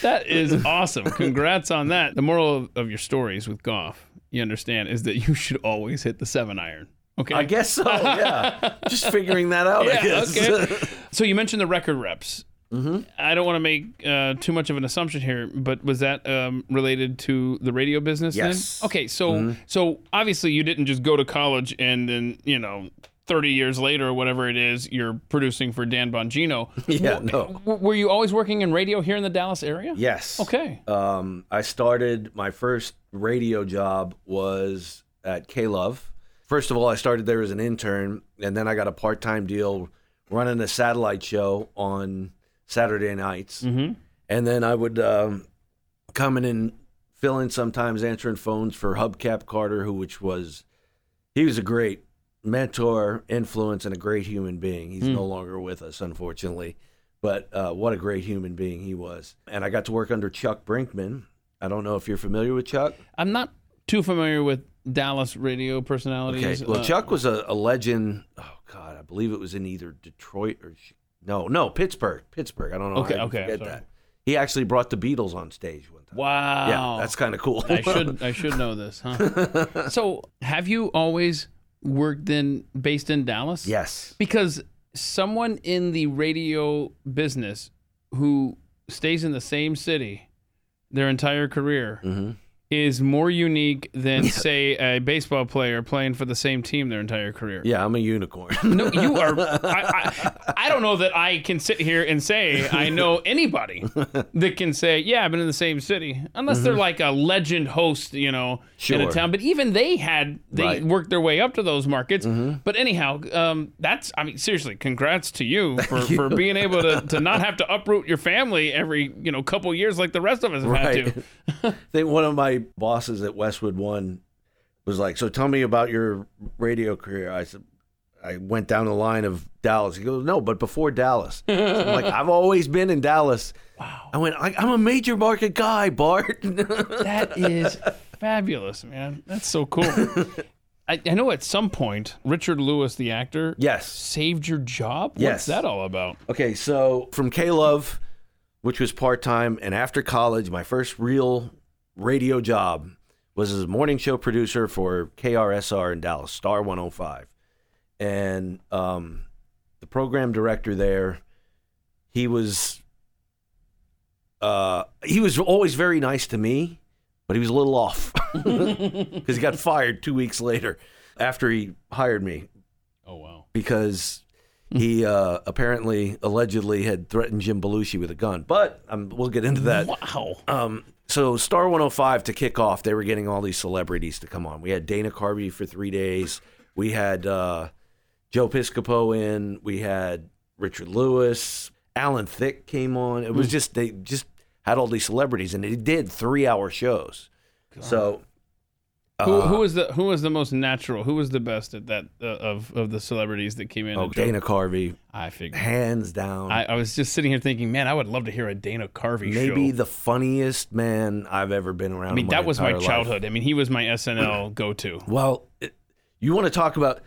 That is (laughs) awesome. Congrats on that. The moral of, of your stories with golf, you understand, is that you should always hit the seven iron. Okay. I guess so. Yeah, (laughs) just figuring that out. I Yeah, guess. okay. (laughs) so you mentioned the record reps. Mm-hmm. I don't want to make uh, too much of an assumption here, but was that um, related to the radio business? then? Yes. Okay, so so obviously you didn't just go to college and then you know. 30 years later, or whatever it is, you're producing for Dan Bongino. (laughs) Yeah, no. Were you always working in radio here in the Dallas area? Yes. Okay. Um, I started my first radio job was at K Love. First of all, I started there as an intern, and then I got a part time deal running a satellite show on Saturday nights. Mm-hmm. And then I would um, come in and fill in sometimes answering phones for Hubcap Carter, who which was he was a great mentor, influence, and a great human being. He's no longer with us, unfortunately. But uh, what a great human being he was. And I got to work under Chuck Brinkman. I don't know if you're familiar with Chuck. I'm not too familiar with Dallas radio personalities. Okay. Well, Uh, Chuck was a, a legend. Oh God, I believe it was in either Detroit or no, no Pittsburgh. Pittsburgh. I don't know. Okay, I okay, Forget that. He actually brought the Beatles on stage one time. Wow. Yeah, that's kind of cool. I should (laughs) I should know this, huh? (laughs) so, have you always worked in based in Dallas? yes. Because someone in the radio business who stays in the same city their entire career Mm-hmm. Is more unique than say a baseball player playing for the same team their entire career. Yeah, I'm a unicorn. (laughs) No, you are. I, I, (laughs) I don't know that I can sit here and say I know anybody (laughs) that can say, yeah, I've been in the same city, unless they're like a legend host, you know, in a Mm-hmm. Town. But even they had they Right. Mm-hmm. worked their way up to those markets. But anyhow, um, that's I mean, seriously, congrats to you for, for being able to, to not have to uproot your family every you know couple years like the rest of us have had to. I think one of my bosses at Westwood One was like, "So tell me about your radio career." I said, "I went down the line of Dallas." He goes, "No, but before Dallas." So I'm like, "I've always been in Dallas." Wow. I went, I, "I'm a major market guy, Bart." (laughs) That is fabulous, man. That's so cool. I, I know at some point Richard Lewis, the actor, yes. saved your job. What's Yes. that all about? Okay, so from K Love, which was part time, and after college, my first real radio job was as a morning show producer for KRSR in Dallas, Star 105. And um, the program director there he was uh, he was always very nice to me, but he was a little off (laughs) because he got fired two weeks later after he hired me Oh wow. because he uh, apparently allegedly had threatened Jim Belushi with a gun. But um, we'll get into that. Wow. Um, so Star 105 to kick off, they were getting all these celebrities to come on. We had Dana Carvey for three days. We had uh, Joe Piscopo in. We had Richard Lewis. Alan Thicke came on. It was just they just had all these celebrities, and they did three hour shows. So Who, who was the who was the most natural? Who was the best at that uh, of of the celebrities that came in? oh, Dana Carvey, I figured. hands down, I, I was just sitting here thinking, man, I would love to hear a Dana Carvey show. maybe show. the funniest man I've ever been around. I mean, that was my entire life. childhood. I mean, he was my SNL (clears throat) go-to. Well, it, you want to talk about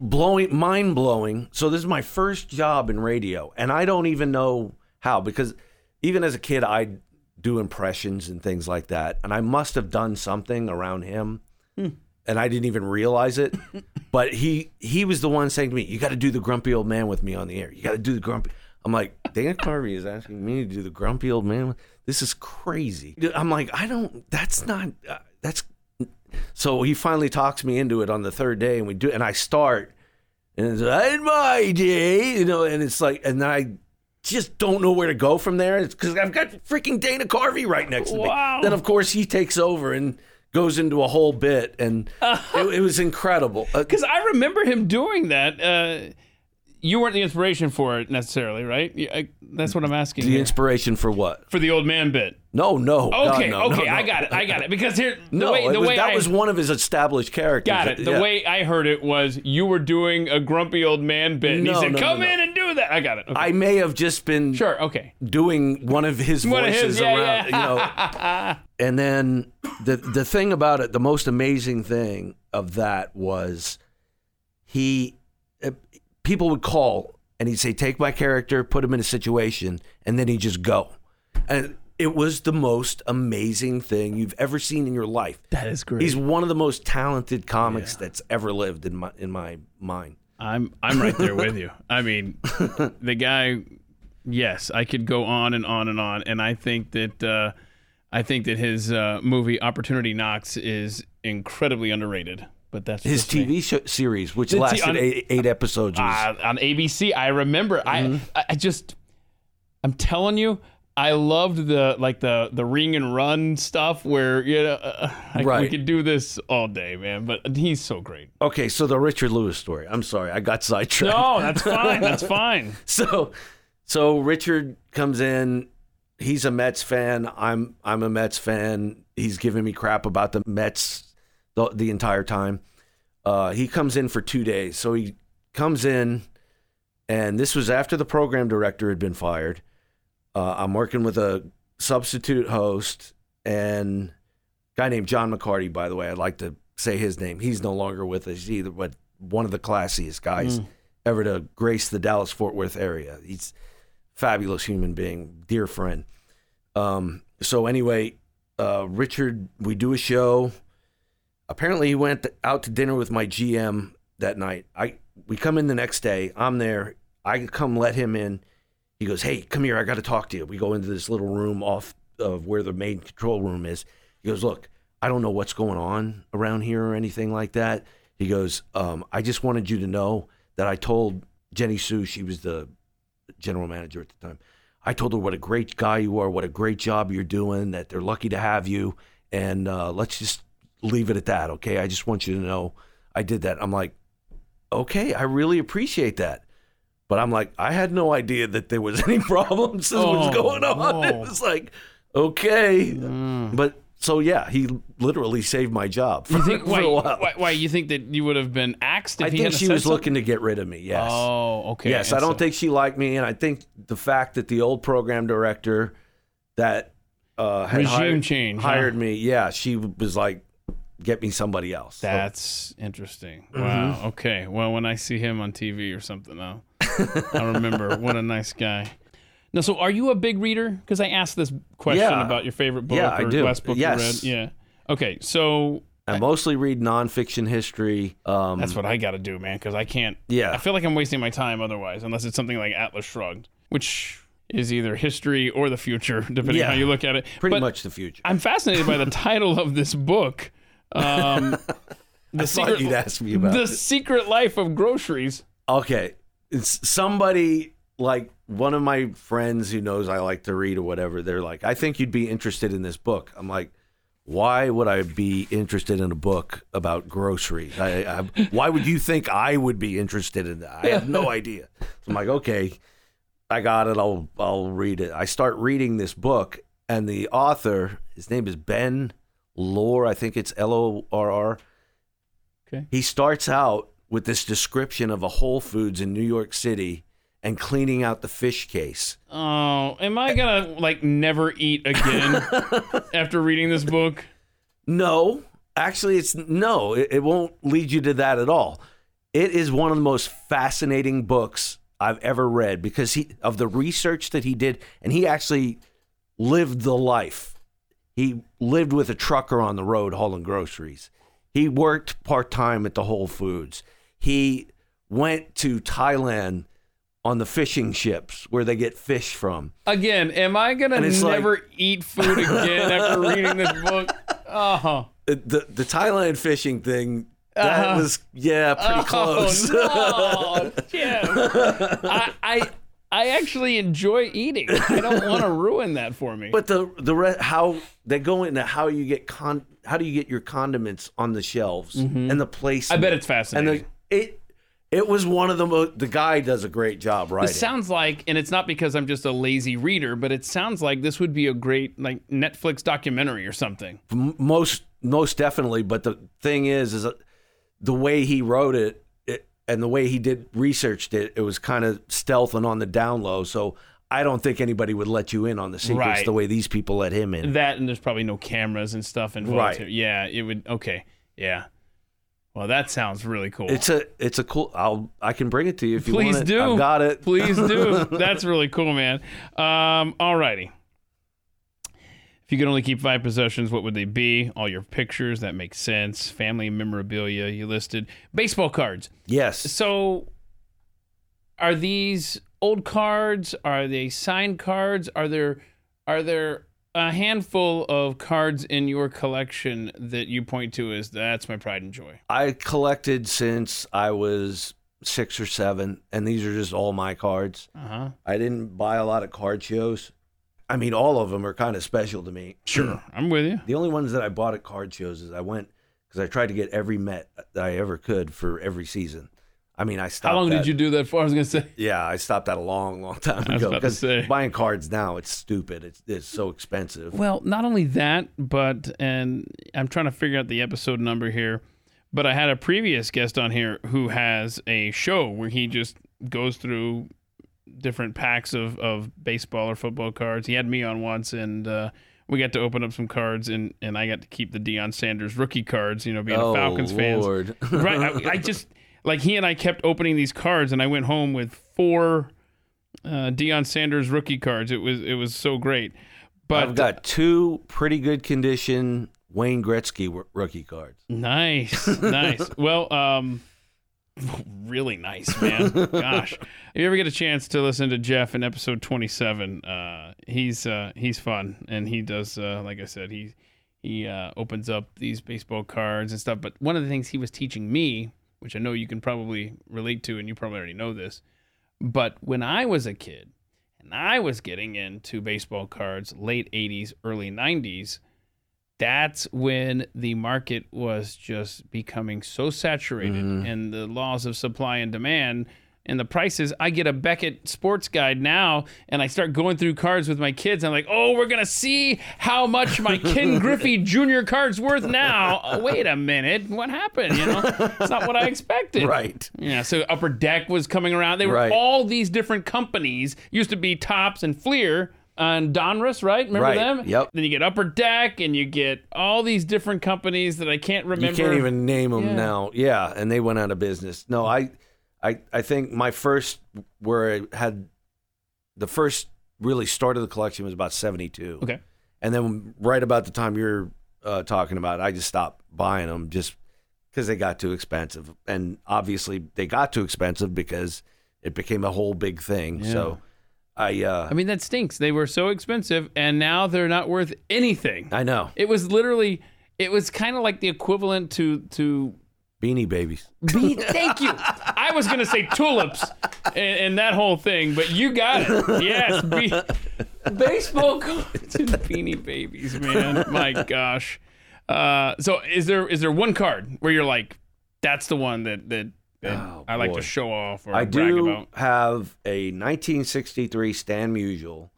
blowing, mind blowing. So this is my first job in radio, and I don't even know how because even as a kid, I do impressions and things like that, and I must have done something around him, and I didn't even realize it. (laughs) but he he was the one saying to me, "You got to do the grumpy old man with me on the air. You got to do the grumpy." I'm like, Dana Carvey is asking me to do the grumpy old man. This is crazy. I'm like, I don't. That's not. Uh, that's so he finally talks me into it on the third day, and we do, and I start, and it's like, in my day, you know, and it's like, and then I just don't know where to go from there. It's because I've got freaking Dana Carvey right next to Wow. me. Then of course he takes over and goes into a whole bit, and (laughs) it, it was incredible. Uh, (laughs) Because I remember him doing that. Uh, you weren't the inspiration for it necessarily, right? I, that's what I'm asking. the here. inspiration for what? for the old man bit. No, no. God, Okay, no, okay, no, I got it. I got it. Because here, the No, way the was- way that I was one of his established characters. got it. The Yeah. way I heard it was you were doing a grumpy old man bit, and No, he said, "Come in and do that." I got it. Okay. I may have just been sure. Okay. doing one of his One of voices his, yeah, around, you know. and then the the thing about it, the most amazing thing of that was he people would call and he'd say, "Take my character, put him in a situation," and then he'd just go, and it was the most amazing thing you've ever seen in your life. That is great. He's one of the most talented comics that's ever lived in my in my mind. I'm I'm right there with (laughs) you. I mean, the guy. Yes, I could go on and on and on, and I think that uh, I think that his uh, movie Opportunity Knocks is incredibly underrated. But that's His me. TV show, series, which The t- lasted on- eight, eight episodes, uh, on ABC. I remember. Mm-hmm. I I just I'm telling you, I loved the like the the ring and run stuff where you know uh, like, we could do this all day, man. But he's so great. Okay, so the Richard Lewis story. I'm sorry, I got sidetracked. No, that's fine. That's (laughs) fine. So, so Richard comes in. He's a Mets fan. I'm I'm a Mets fan. He's giving me crap about the Mets the, the entire time. Uh, he comes in for two days. So he comes in, and this was after the program director had been fired. Uh, I'm working with a substitute host and a guy named John McCarty. By the way, I'd like to say his name. He's no longer with us either, but one of the classiest guys ever to grace the Dallas Fort Worth area. He's a fabulous human being, dear friend. Um, so anyway, uh, Richard, we do a show. Apparently, he went out to dinner with my GM that night. I we come in the next day. I'm there. I come let him in. He goes, "Hey, come here. I got to talk to you." We go into this little room off of where the main control room is. He goes, "Look, I don't know what's going on around here or anything like that." He goes, um, "I just wanted you to know that I told Jenny Sue, she was the general manager at the time. I told her what a great guy you are, what a great job you're doing, that they're lucky to have you, and uh, let's just leave it at that, okay? I just want you to know I did that." I'm like, "Okay, I really appreciate that." But I'm like, I had no idea that there was (laughs) any problems that was Oh, going on. (laughs) It was like, okay, but so yeah, he literally saved my job for, You think (laughs) for why, a while. why? Why you think that you would have been axed if I he think she was something? looking to get rid of me. Yes. Oh, okay. Yes, And I don't so- think she liked me, and I think the fact that the old program director that uh, had Regime hired, change, huh? hired me, yeah, she was like, "Get me somebody else." So- That's interesting. Mm-hmm. Wow. Okay. Well, when I see him on TV or something, I'll, I'll remember (laughs) what a nice guy. Now, so are you a big reader? Because I asked this question Yeah. about your favorite book Yeah, I do. last book Yes. you read. Yeah. Okay. So I mostly read nonfiction history. Um, that's what I got to do, man. Because I can't. Yeah. I feel like I'm wasting my time otherwise, unless it's something like Atlas Shrugged, which is either history or the future, (laughs) depending Yeah. how you look at it. Pretty But much the future. I'm fascinated by the (laughs) title of this book. Um, (laughs) the thought you'd ask me about the this. secret life of groceries. Okay. It's somebody like one of my friends who knows I like to read or whatever. They're like, I think you'd be interested in this book. I'm like, why would I be interested in a book about groceries? I, I, why would you think I would be interested in that? I have no (laughs) idea. So I'm like, okay, I got it. I'll I'll read it. I start reading this book, and the author, his name is Ben Lorr. I think it's L O R R. Okay. He starts out with this description of a Whole Foods in New York City and cleaning out the fish case. Oh, am I gonna like never eat again (laughs) after reading this book? No, actually, it's no. It, it won't lead you to that at all. It is one of the most fascinating books I've ever read because he of the research that he did, and he actually lived the life. He lived with a trucker on the road hauling groceries. He worked part time at the Whole Foods. He went to Thailand on the fishing ships where they get fish from. Again, am I gonna it's like- never eat food again (laughs) after reading this book? Oh, Uh, The the Thailand fishing thing that Uh-huh. was yeah pretty close. Oh, no, (laughs) Jim. I, I I actually enjoy eating. I don't want to (laughs) ruin that for me. But the the re- how they go into how you get con how do you get your condiments on the shelves and the place. Mm-hmm. I bet it's and fascinating. the, it it was one of the most. The guy does a great job writing. It sounds like, and it's not because I'm just a lazy reader, but it sounds like this would be a great like Netflix documentary or something. Most most definitely. But the thing is, is that the way he wrote it and the way he did researched it, it was kind of stealth and on the down low. So I don't think anybody would let you in on the secrets Right. the way these people let him in. That and there's probably no cameras and stuff involved. Right. Too. Yeah, it would. Okay. Yeah. Well, that sounds really cool. It's a it's a cool. I'll I can bring it to you if you Please want it. do. I've got it. Please do. (laughs) That's really cool, man. Um, alrighty. If you could only keep five possessions, what would they be? All your pictures, that makes sense. Family memorabilia, you listed. Baseball cards. Yes. So, are these old cards? Are they signed cards? Are there are there a handful of cards in your collection that you point to as that's my pride and joy? I collected since I was six or seven, and these are just all my cards. Uh huh. I didn't buy a lot of card shows. I mean, all of them are kind of special to me. Sure, mm. I'm with you. The only ones that I bought at card shows is I went because I tried to get every Met that I ever could for every season. I mean, I stopped. How long did you do that for? I was gonna say. Yeah, I stopped that a long, long time ago because buying cards now it's stupid. It's it's so expensive. Well, not only that, but and I'm trying to figure out the episode number here, but I had a previous guest on here who has a show where he just goes through different packs of, of baseball or football cards. He had me on once and uh, we got to open up some cards and, and I got to keep the Deion Sanders rookie cards, you know, being oh a Falcons fan. Lord. (laughs) (laughs) right. I, I just like he and I kept opening these cards, and I went home with four uh, Deion Sanders rookie cards. It was it was so great. But I've got two pretty good condition Wayne Gretzky rookie cards. nice, nice. (laughs) Well, um, (laughs) really nice, man. Gosh, (laughs) if you ever get a chance to listen to Jeff in episode twenty-seven, uh, he's uh, he's fun, and he does uh, like I said, he he uh, opens up these baseball cards and stuff. But one of the things he was teaching me, which I know you can probably relate to, and you probably already know this, but when I was a kid and I was getting into baseball cards, late '80s, early '90s that's when the market was just becoming so saturated mm-hmm. and the laws of supply and demand and the prices. I get a Beckett sports guide now and I start going through cards with my kids. I'm like, oh, we're going to see how much my Ken (laughs) Griffey Jr. card's worth now. Oh, wait a minute. What happened? You know, it's not what I expected. Right. Yeah, so Upper Deck was coming around. They were Right. all these different companies. Used to be Topps and Fleer and Donruss, right? Remember Right, them? yep. Then you get Upper Deck and you get all these different companies that I can't remember. You can't even name them Yeah. now. Yeah, and they went out of business. No, I, I, I think my first where I had the first really start of the collection was about seventy two. Okay. and then right about the time you're uh, talking about, I just stopped buying them just because they got too expensive, and obviously they got too expensive because it became a whole big thing. So I uh, I mean, that stinks. They were so expensive, and now they're not worth anything. I know It was literally, it was kind of like the equivalent to to. Beanie Babies. Be, thank you. I was gonna say tulips and, and that whole thing, but you got it. Yes, be, baseball cards and beanie babies, man. My gosh. Uh, so is there is there one card where you're like, that's the one that that, that Oh, I like boy. to show off or I brag do about? have a 1963 Stan Musial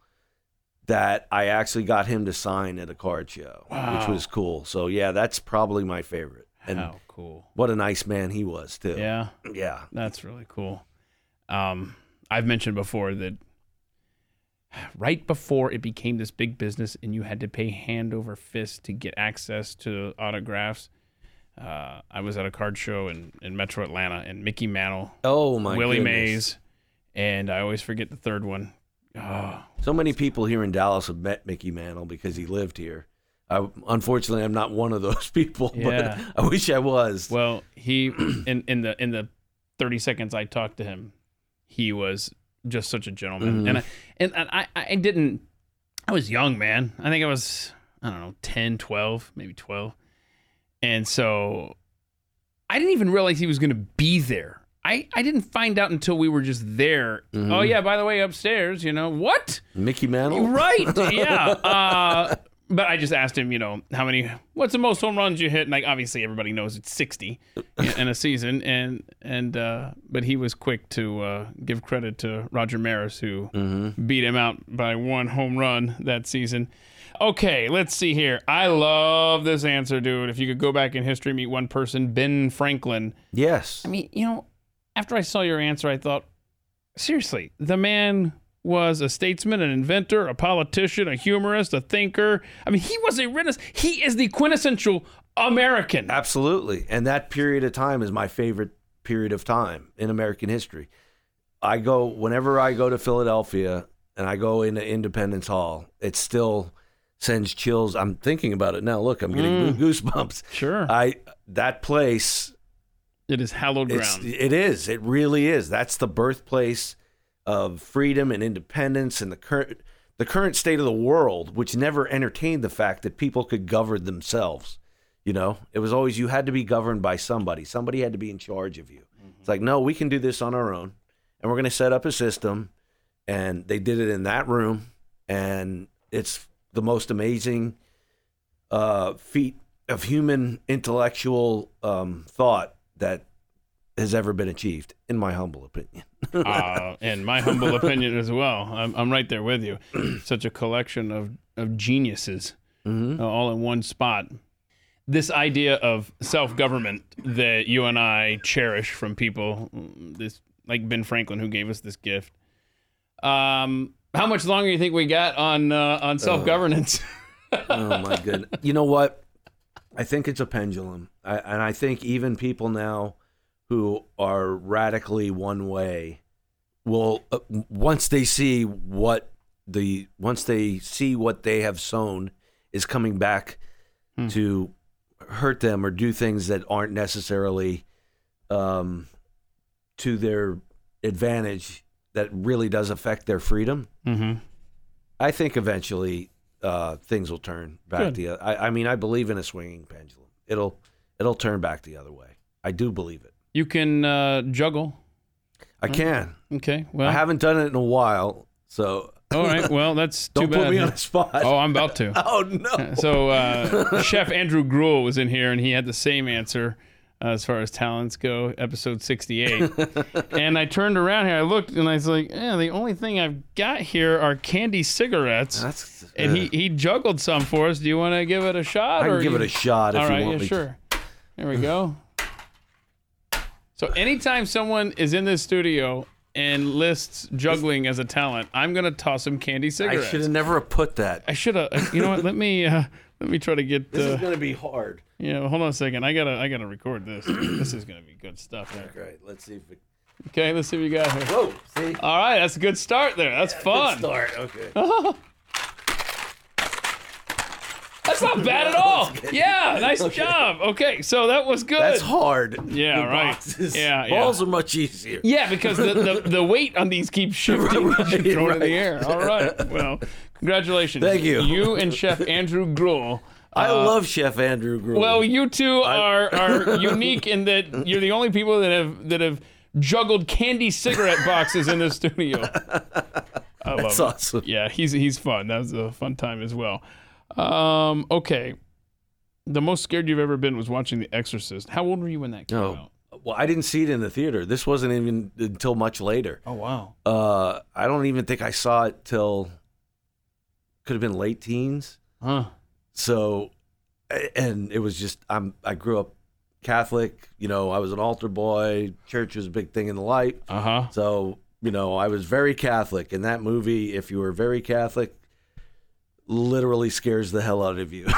that I actually got him to sign at a card show, which was cool. So yeah, that's probably my favorite. And How cool. what a nice man he was too. Yeah. Yeah. That's really cool. Um, I've mentioned before that right before it became this big business and you had to pay hand over fist to get access to autographs, uh, I was at a card show in, in Metro Atlanta and Mickey Mantle, Oh my Willie goodness. Mays, and I always forget the third one. Oh, So many people here in Dallas have met Mickey Mantle because he lived here. I, unfortunately, I'm not one of those (laughs) people, Yeah. but I wish I was. well, he (clears throat) in in the in the 30 seconds I talked to him, he was just such a gentleman. Mhm. And I, and, and I I didn't I was young, man. I think I was I don't know, 10, 12, maybe 12. And so I didn't even realize he was going to be there. I, I didn't find out until we were just there. Mhm. Oh yeah, by the way, upstairs, you know. What? Mickey Mantle? Right. (laughs) Yeah. Uh, but I just asked him, you know, how many, what's the most home runs you hit? And like, obviously everybody knows it's 60 in, in a season. And, and, uh, but he was quick to, uh, give credit to Roger Maris, who Mm-hmm. beat him out by one home run that season. Okay, let's see here. I love this answer, dude. If you could go back in history, meet one person, Ben Franklin. Yes. I mean, you know, after I saw your answer, I thought, seriously, the man was a statesman, an inventor, a politician, a humorist, a thinker. I mean, he was a renaissance. He is the quintessential American. Absolutely. And that period of time is my favorite period of time in American history. I go whenever I go to Philadelphia and I go into Independence Hall, it's still sends chills. I'm thinking about it now. Look, I'm getting mm. goosebumps. Sure, I that place it is hallowed ground. it is. It really is. That's the birthplace of freedom and independence and the current the current state of the world, which never entertained the fact that people could govern themselves. You know, it was always you had to be governed by somebody. Somebody had to be in charge of you. It's mm-hmm. like, no, we can do this on our own, and we're going to set up a system. And they did it in that room, and it's the most amazing uh, feat of human intellectual um, thought that has ever been achieved, in my humble opinion. (laughs) uh, in my humble opinion as well. I'm, I'm right there with you. (clears throat) Such a collection of, of geniuses uh, all in one spot. This idea of self government that you and I cherish from people, mm, this like Ben Franklin who gave us this gift. Um, how much longer do you think we got on uh, on self governance? (laughs) oh my goodness! You know what? I think it's a pendulum, I, and I think even people now who are radically one way will uh, once they see what the once they see what they have sown is coming back to hurt them or do things that aren't necessarily um, to their advantage that really does affect their freedom. mm-hmm. I think eventually uh, things will turn back Good. the. I, I mean, I believe in a swinging pendulum. It'll it'll turn back the other way. I do believe it. You can uh, juggle. I can. Okay. Well. I haven't done it in a while, so all right. (laughs) Well, that's too don't bad. put me on the spot. Oh, I'm about to. (laughs) Oh, no! So uh, (laughs) Chef Andrew Gruel was in here, and he had the same answer uh, as far as talents go, episode 68. (laughs) and I turned around here, I looked, and I was like, "Yeah, the only thing I've got here are candy cigarettes." That's and he, he juggled some for us. Do you want to give it a shot? I can give you- it a shot if All you want yeah, me. sure. There we go. So anytime someone is in this studio and lists juggling as a talent, I'm gonna toss him candy cigarettes. I should have never have put that. I should have. You know what? Let me uh, let me try to get. This Uh, is going to be hard. yeah, hold on a second. I gotta I gotta record this. (coughs) this is gonna be good stuff. There. Right. Let's see if it. Okay, let's see what we got here. Whoa! See. All right, that's a good start there. That's fun. Good start. Okay. (laughs) That's not bad at all. (laughs) Yeah, nice job. Okay, so that was good. That's hard. Yeah, The right. boxes. Yeah, yeah. Balls are much easier. Yeah, because the, the, the weight on these keeps (laughs) shifting Right, as you throw in the air. All right. Well, congratulations. Thank you. You and Chef Andrew Gruel. I love Chef Andrew Gruel. Uh, Well, you two are are (laughs) unique in that you're the only people that have that have juggled candy cigarette boxes in the studio. (laughs) I love that's it. awesome. Yeah, he's he's fun. That was a fun time as well. Um, okay. The most scared you've ever been was watching The Exorcist. How old were you when that came No. out? Well, I didn't see it in the theater. This wasn't even until much later. Oh wow. Uh, I don't even think I saw it till could have been late teens. Huh. So, and it was just I'm I grew up Catholic. You know, I was an altar boy. Church was a big thing in the life. Uh huh. So, you know, I was very Catholic. And that movie, if you were very Catholic, literally scares the hell out of you. (laughs)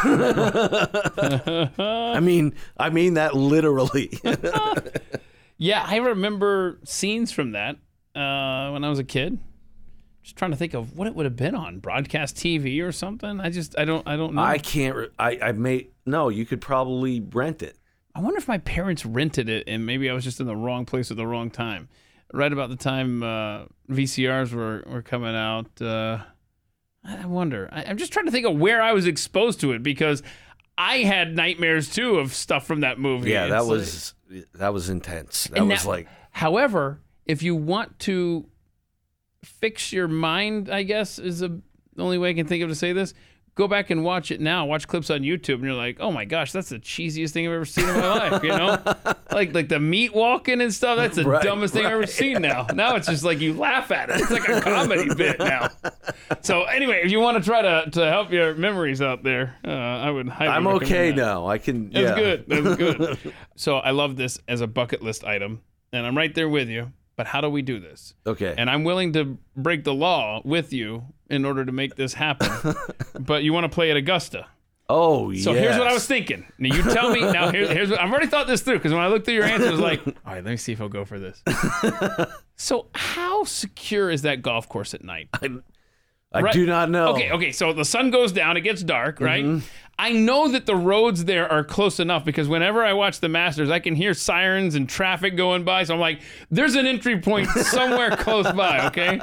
I mean, I mean that literally. (laughs) Yeah, I remember scenes from that uh, when I was a kid. Just trying to think of what it would have been on broadcast TV or something. I just I don't I don't know. I can't. Re- I I may no. You could probably rent it. I wonder if my parents rented it and maybe I was just in the wrong place at the wrong time. Right about the time uh, VCRs were were coming out. Uh, I wonder. I, I'm just trying to think of where I was exposed to it because I had nightmares too of stuff from that movie. Yeah, that It's like- was that was intense. That was that- like However, if you want to fix your mind, I guess is the only way I can think of to say this. Go back and watch it now. Watch clips on YouTube, and you're like, "Oh my gosh, that's the cheesiest thing I've ever seen in my life." You know, (laughs) like like the meat walking and stuff. That's the Right, dumbest thing I've ever seen. Now, now it's just like you laugh at it. It's like a comedy (laughs) bit now. So anyway, if you want to try to to help your memories out there, uh, I would highly. I'm okay that. now. I can. That's yeah. good. That's good. (laughs) so I love this as a bucket list item, and I'm right there with you. But how do we do this? Okay. And I'm willing to break the law with you in order to make this happen. (laughs) but you want to play at Augusta. oh, yeah. So here's what I was thinking. Now you tell me. Now here, here's what I've already thought this through because when I looked through your answers, I was like, (laughs) all right, let me see if I'll go for this. (laughs) so how secure is that golf course at night? I right- do not know. Okay, okay. So the sun goes down, it gets dark, right? Mm-hmm. I know that the roads there are close enough because whenever I watch the Masters, I can hear sirens and traffic going by. So I'm like, there's an entry point somewhere (laughs) close by, okay?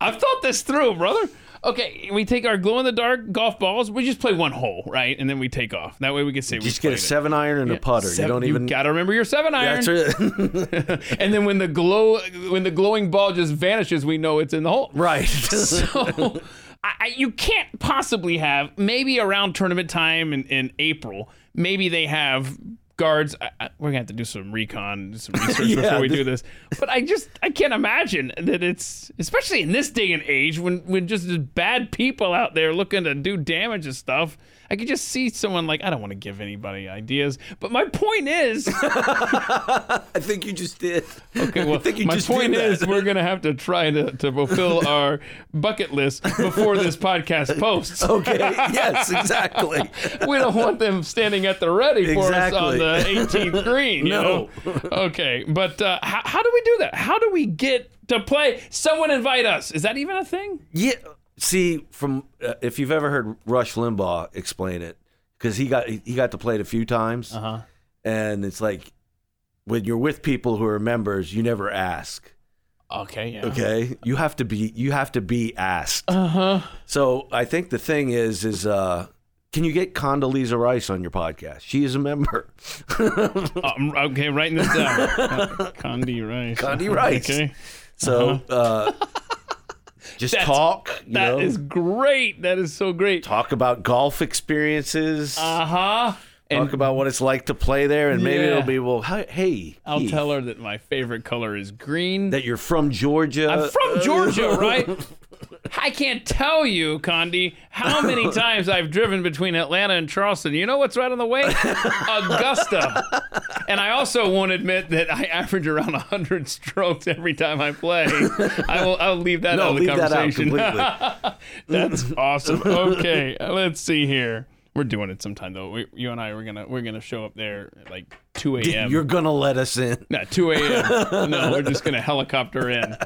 I've thought this through, brother. Okay, we take our glow in the dark golf balls. We just play one hole, right? And then we take off. That way we can say we Just get a it. seven iron and a putter. Seven- you don't even. gotta remember your seven iron. That's (laughs) it. (laughs) and then when the glow, when the glowing ball just vanishes, we know it's in the hole. right. So I, you can't possibly have maybe around tournament time in, in April. Maybe they have guards. I, I, we're gonna have to do some recon, some (laughs) research Yeah, before we this- do this. But I just I can't imagine that it's especially in this day and age when when just bad people out there looking to do damage and stuff. I could just see someone like I don't want to give anybody ideas, but my point is, (laughs) I think you just did. okay, well, I think you my point is we're gonna have to try to, to fulfill (laughs) our bucket list before this podcast posts. Okay. Yes. Exactly. we don't want them standing at the ready for us on Exactly. The 18th (laughs) green. No. know? (laughs) Okay, but uh, how, how do we do that? How do we get to play? Someone invite us. Is that even a thing? Yeah. See, from uh, if you've ever heard Rush Limbaugh explain it, because he got he got to play it a few times, huh. and it's like when you're with people who are members, you never ask. Okay. Yeah. Okay, you have to be you have to be asked. Uh huh. So I think the thing is is uh, can you get Condoleezza Rice on your podcast? She is a member. (laughs) Um, okay, writing this down. (laughs) Condi Rice. Condi Rice. Okay. So uh, just That's- talk. You That know, is great. That is so great. talk about golf experiences. Uh huh. And talk about what it's like to play there, and maybe Yeah. it'll be well. Hey, I'll Keith, tell her that my favorite color is green. that you're from Georgia. I'm from Georgia, (laughs) right? I can't tell you, Condi, how many (laughs) times I've driven between Atlanta and Charleston. You know what's right on the way? Augusta. And I also won't admit that I average around 100 strokes every time I play. I will I'll leave that No, out of the leave that out conversation. completely. (laughs) That's awesome. (laughs) Okay, let's see here. We're doing it sometime though. We, you and I we're gonna we're gonna show up there at like 2 a.m. You're gonna let us in. No, 2 a.m. no, we're just gonna helicopter in.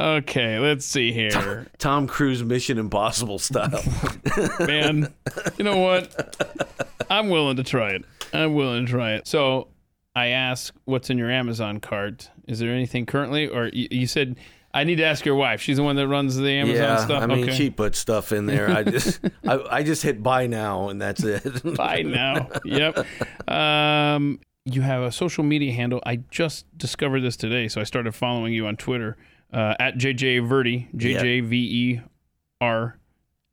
Okay, let's see here. Tom Cruise Mission Impossible style. (laughs) Man, you know what? I'm willing to try it. I'm willing to try it. So I ask, what's in your Amazon cart? Is there anything currently? Or you, you said, I need to ask your wife. She's the one that runs the Amazon yeah, stuff. I mean, okay. she put stuff in there. I just, I, I just hit buy now, and that's it. (laughs) buy now. Yep. Um, you have a social media handle. I just discovered this today, so I started following you on Twitter uh, at JJ Verdi, JJ V E R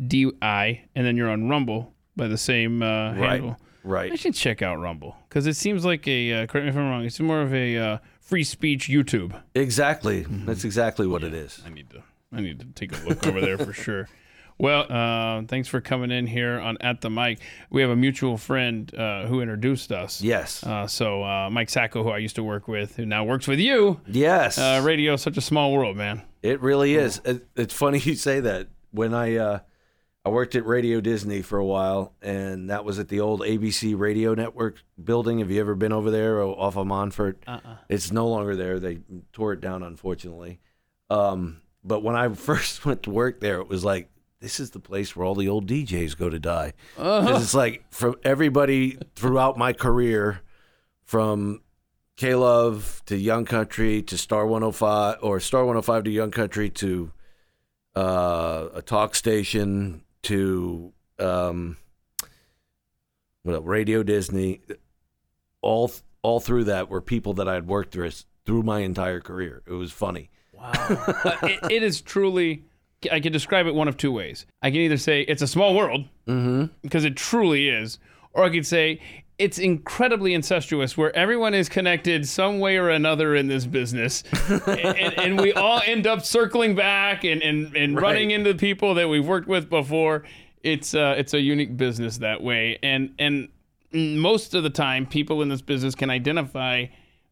D I, and then you're on Rumble by the same uh, Right. handle. Right. I should check out Rumble because it seems like a. Uh, correct me if I'm wrong. It's more of a uh, free speech YouTube. Exactly. Mm-hmm. That's exactly what it is. I need to. I need to take a look over there for (laughs) sure. Well, uh, thanks for coming in here on at the mic. We have a mutual friend uh, who introduced us. Yes. Uh, so uh, Mike Sacco, who I used to work with, who now works with you. yes. Uh, radio, is such a small world, man. It really is. It, it's funny you say that. When I uh, I worked at Radio Disney for a while, and that was at the old ABC Radio Network building. Have you ever been over there or off of Montfort? Uh-uh. It's no longer there. They tore it down, unfortunately. Um, but when I (laughs) first went to work there, it was like this is the place where all the old DJs go to die. 'Cause It's like from everybody throughout my career, from K Love to Young Country to Star 105 or Star 105 to Young Country to uh, a talk station to um, what else, Radio Disney. All all through that were people that I had worked with through my entire career. It was funny. Wow. (laughs) it, it is truly. I can describe it one of two ways. I can either say it's a small world Mm-hmm. because it truly is, or I could say it's incredibly incestuous where everyone is connected some way or another in this business. (laughs) and, and we all end up circling back and, and, and Right. running into people that we've worked with before. It's uh, it's a unique business that way. And and most of the time people in this business can identify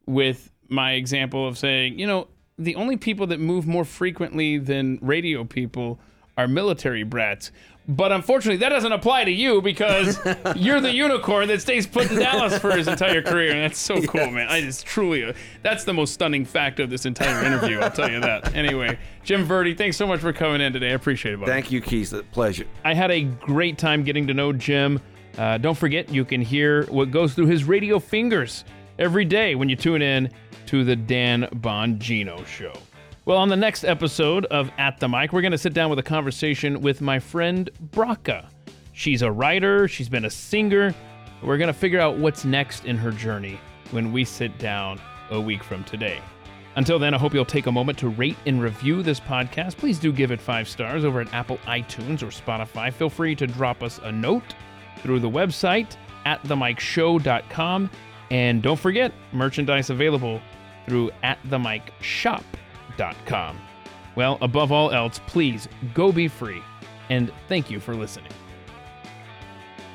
with my example of saying, you know, the only people that move more frequently than radio people are military brats. But unfortunately, that doesn't apply to you because (laughs) you're the unicorn that stays put in Dallas for his entire career, and that's so (laughs) cool, man. I just truly, uh, that's the most stunning fact of this entire interview. I'll tell you that. (laughs) Anyway, Jim Verdi, thanks so much for coming in today. I appreciate it. buddy. Thank you, Keith. Pleasure. I had a great time getting to know Jim. Uh, don't forget, you can hear what goes through his radio fingers every day when you tune in to the Dan Bongino Show. Well, on the next episode of At the Mic, we're going to sit down with a conversation with my friend Braca. She's a writer, she's been a singer. We're going to figure out what's next in her journey when we sit down a week from today. Until then, I hope you'll take a moment to rate and review this podcast. Please do give it five stars over at Apple iTunes or Spotify. Feel free to drop us a note through the website at themicshow.com. And don't forget, merchandise available through at themicshop.com. Well, above all else, please go be free. And thank you for listening.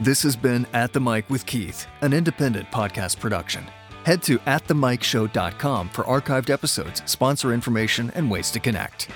This has been At the Mic with Keith, an independent podcast production. Head to atthemicshow.com for archived episodes, sponsor information, and ways to connect.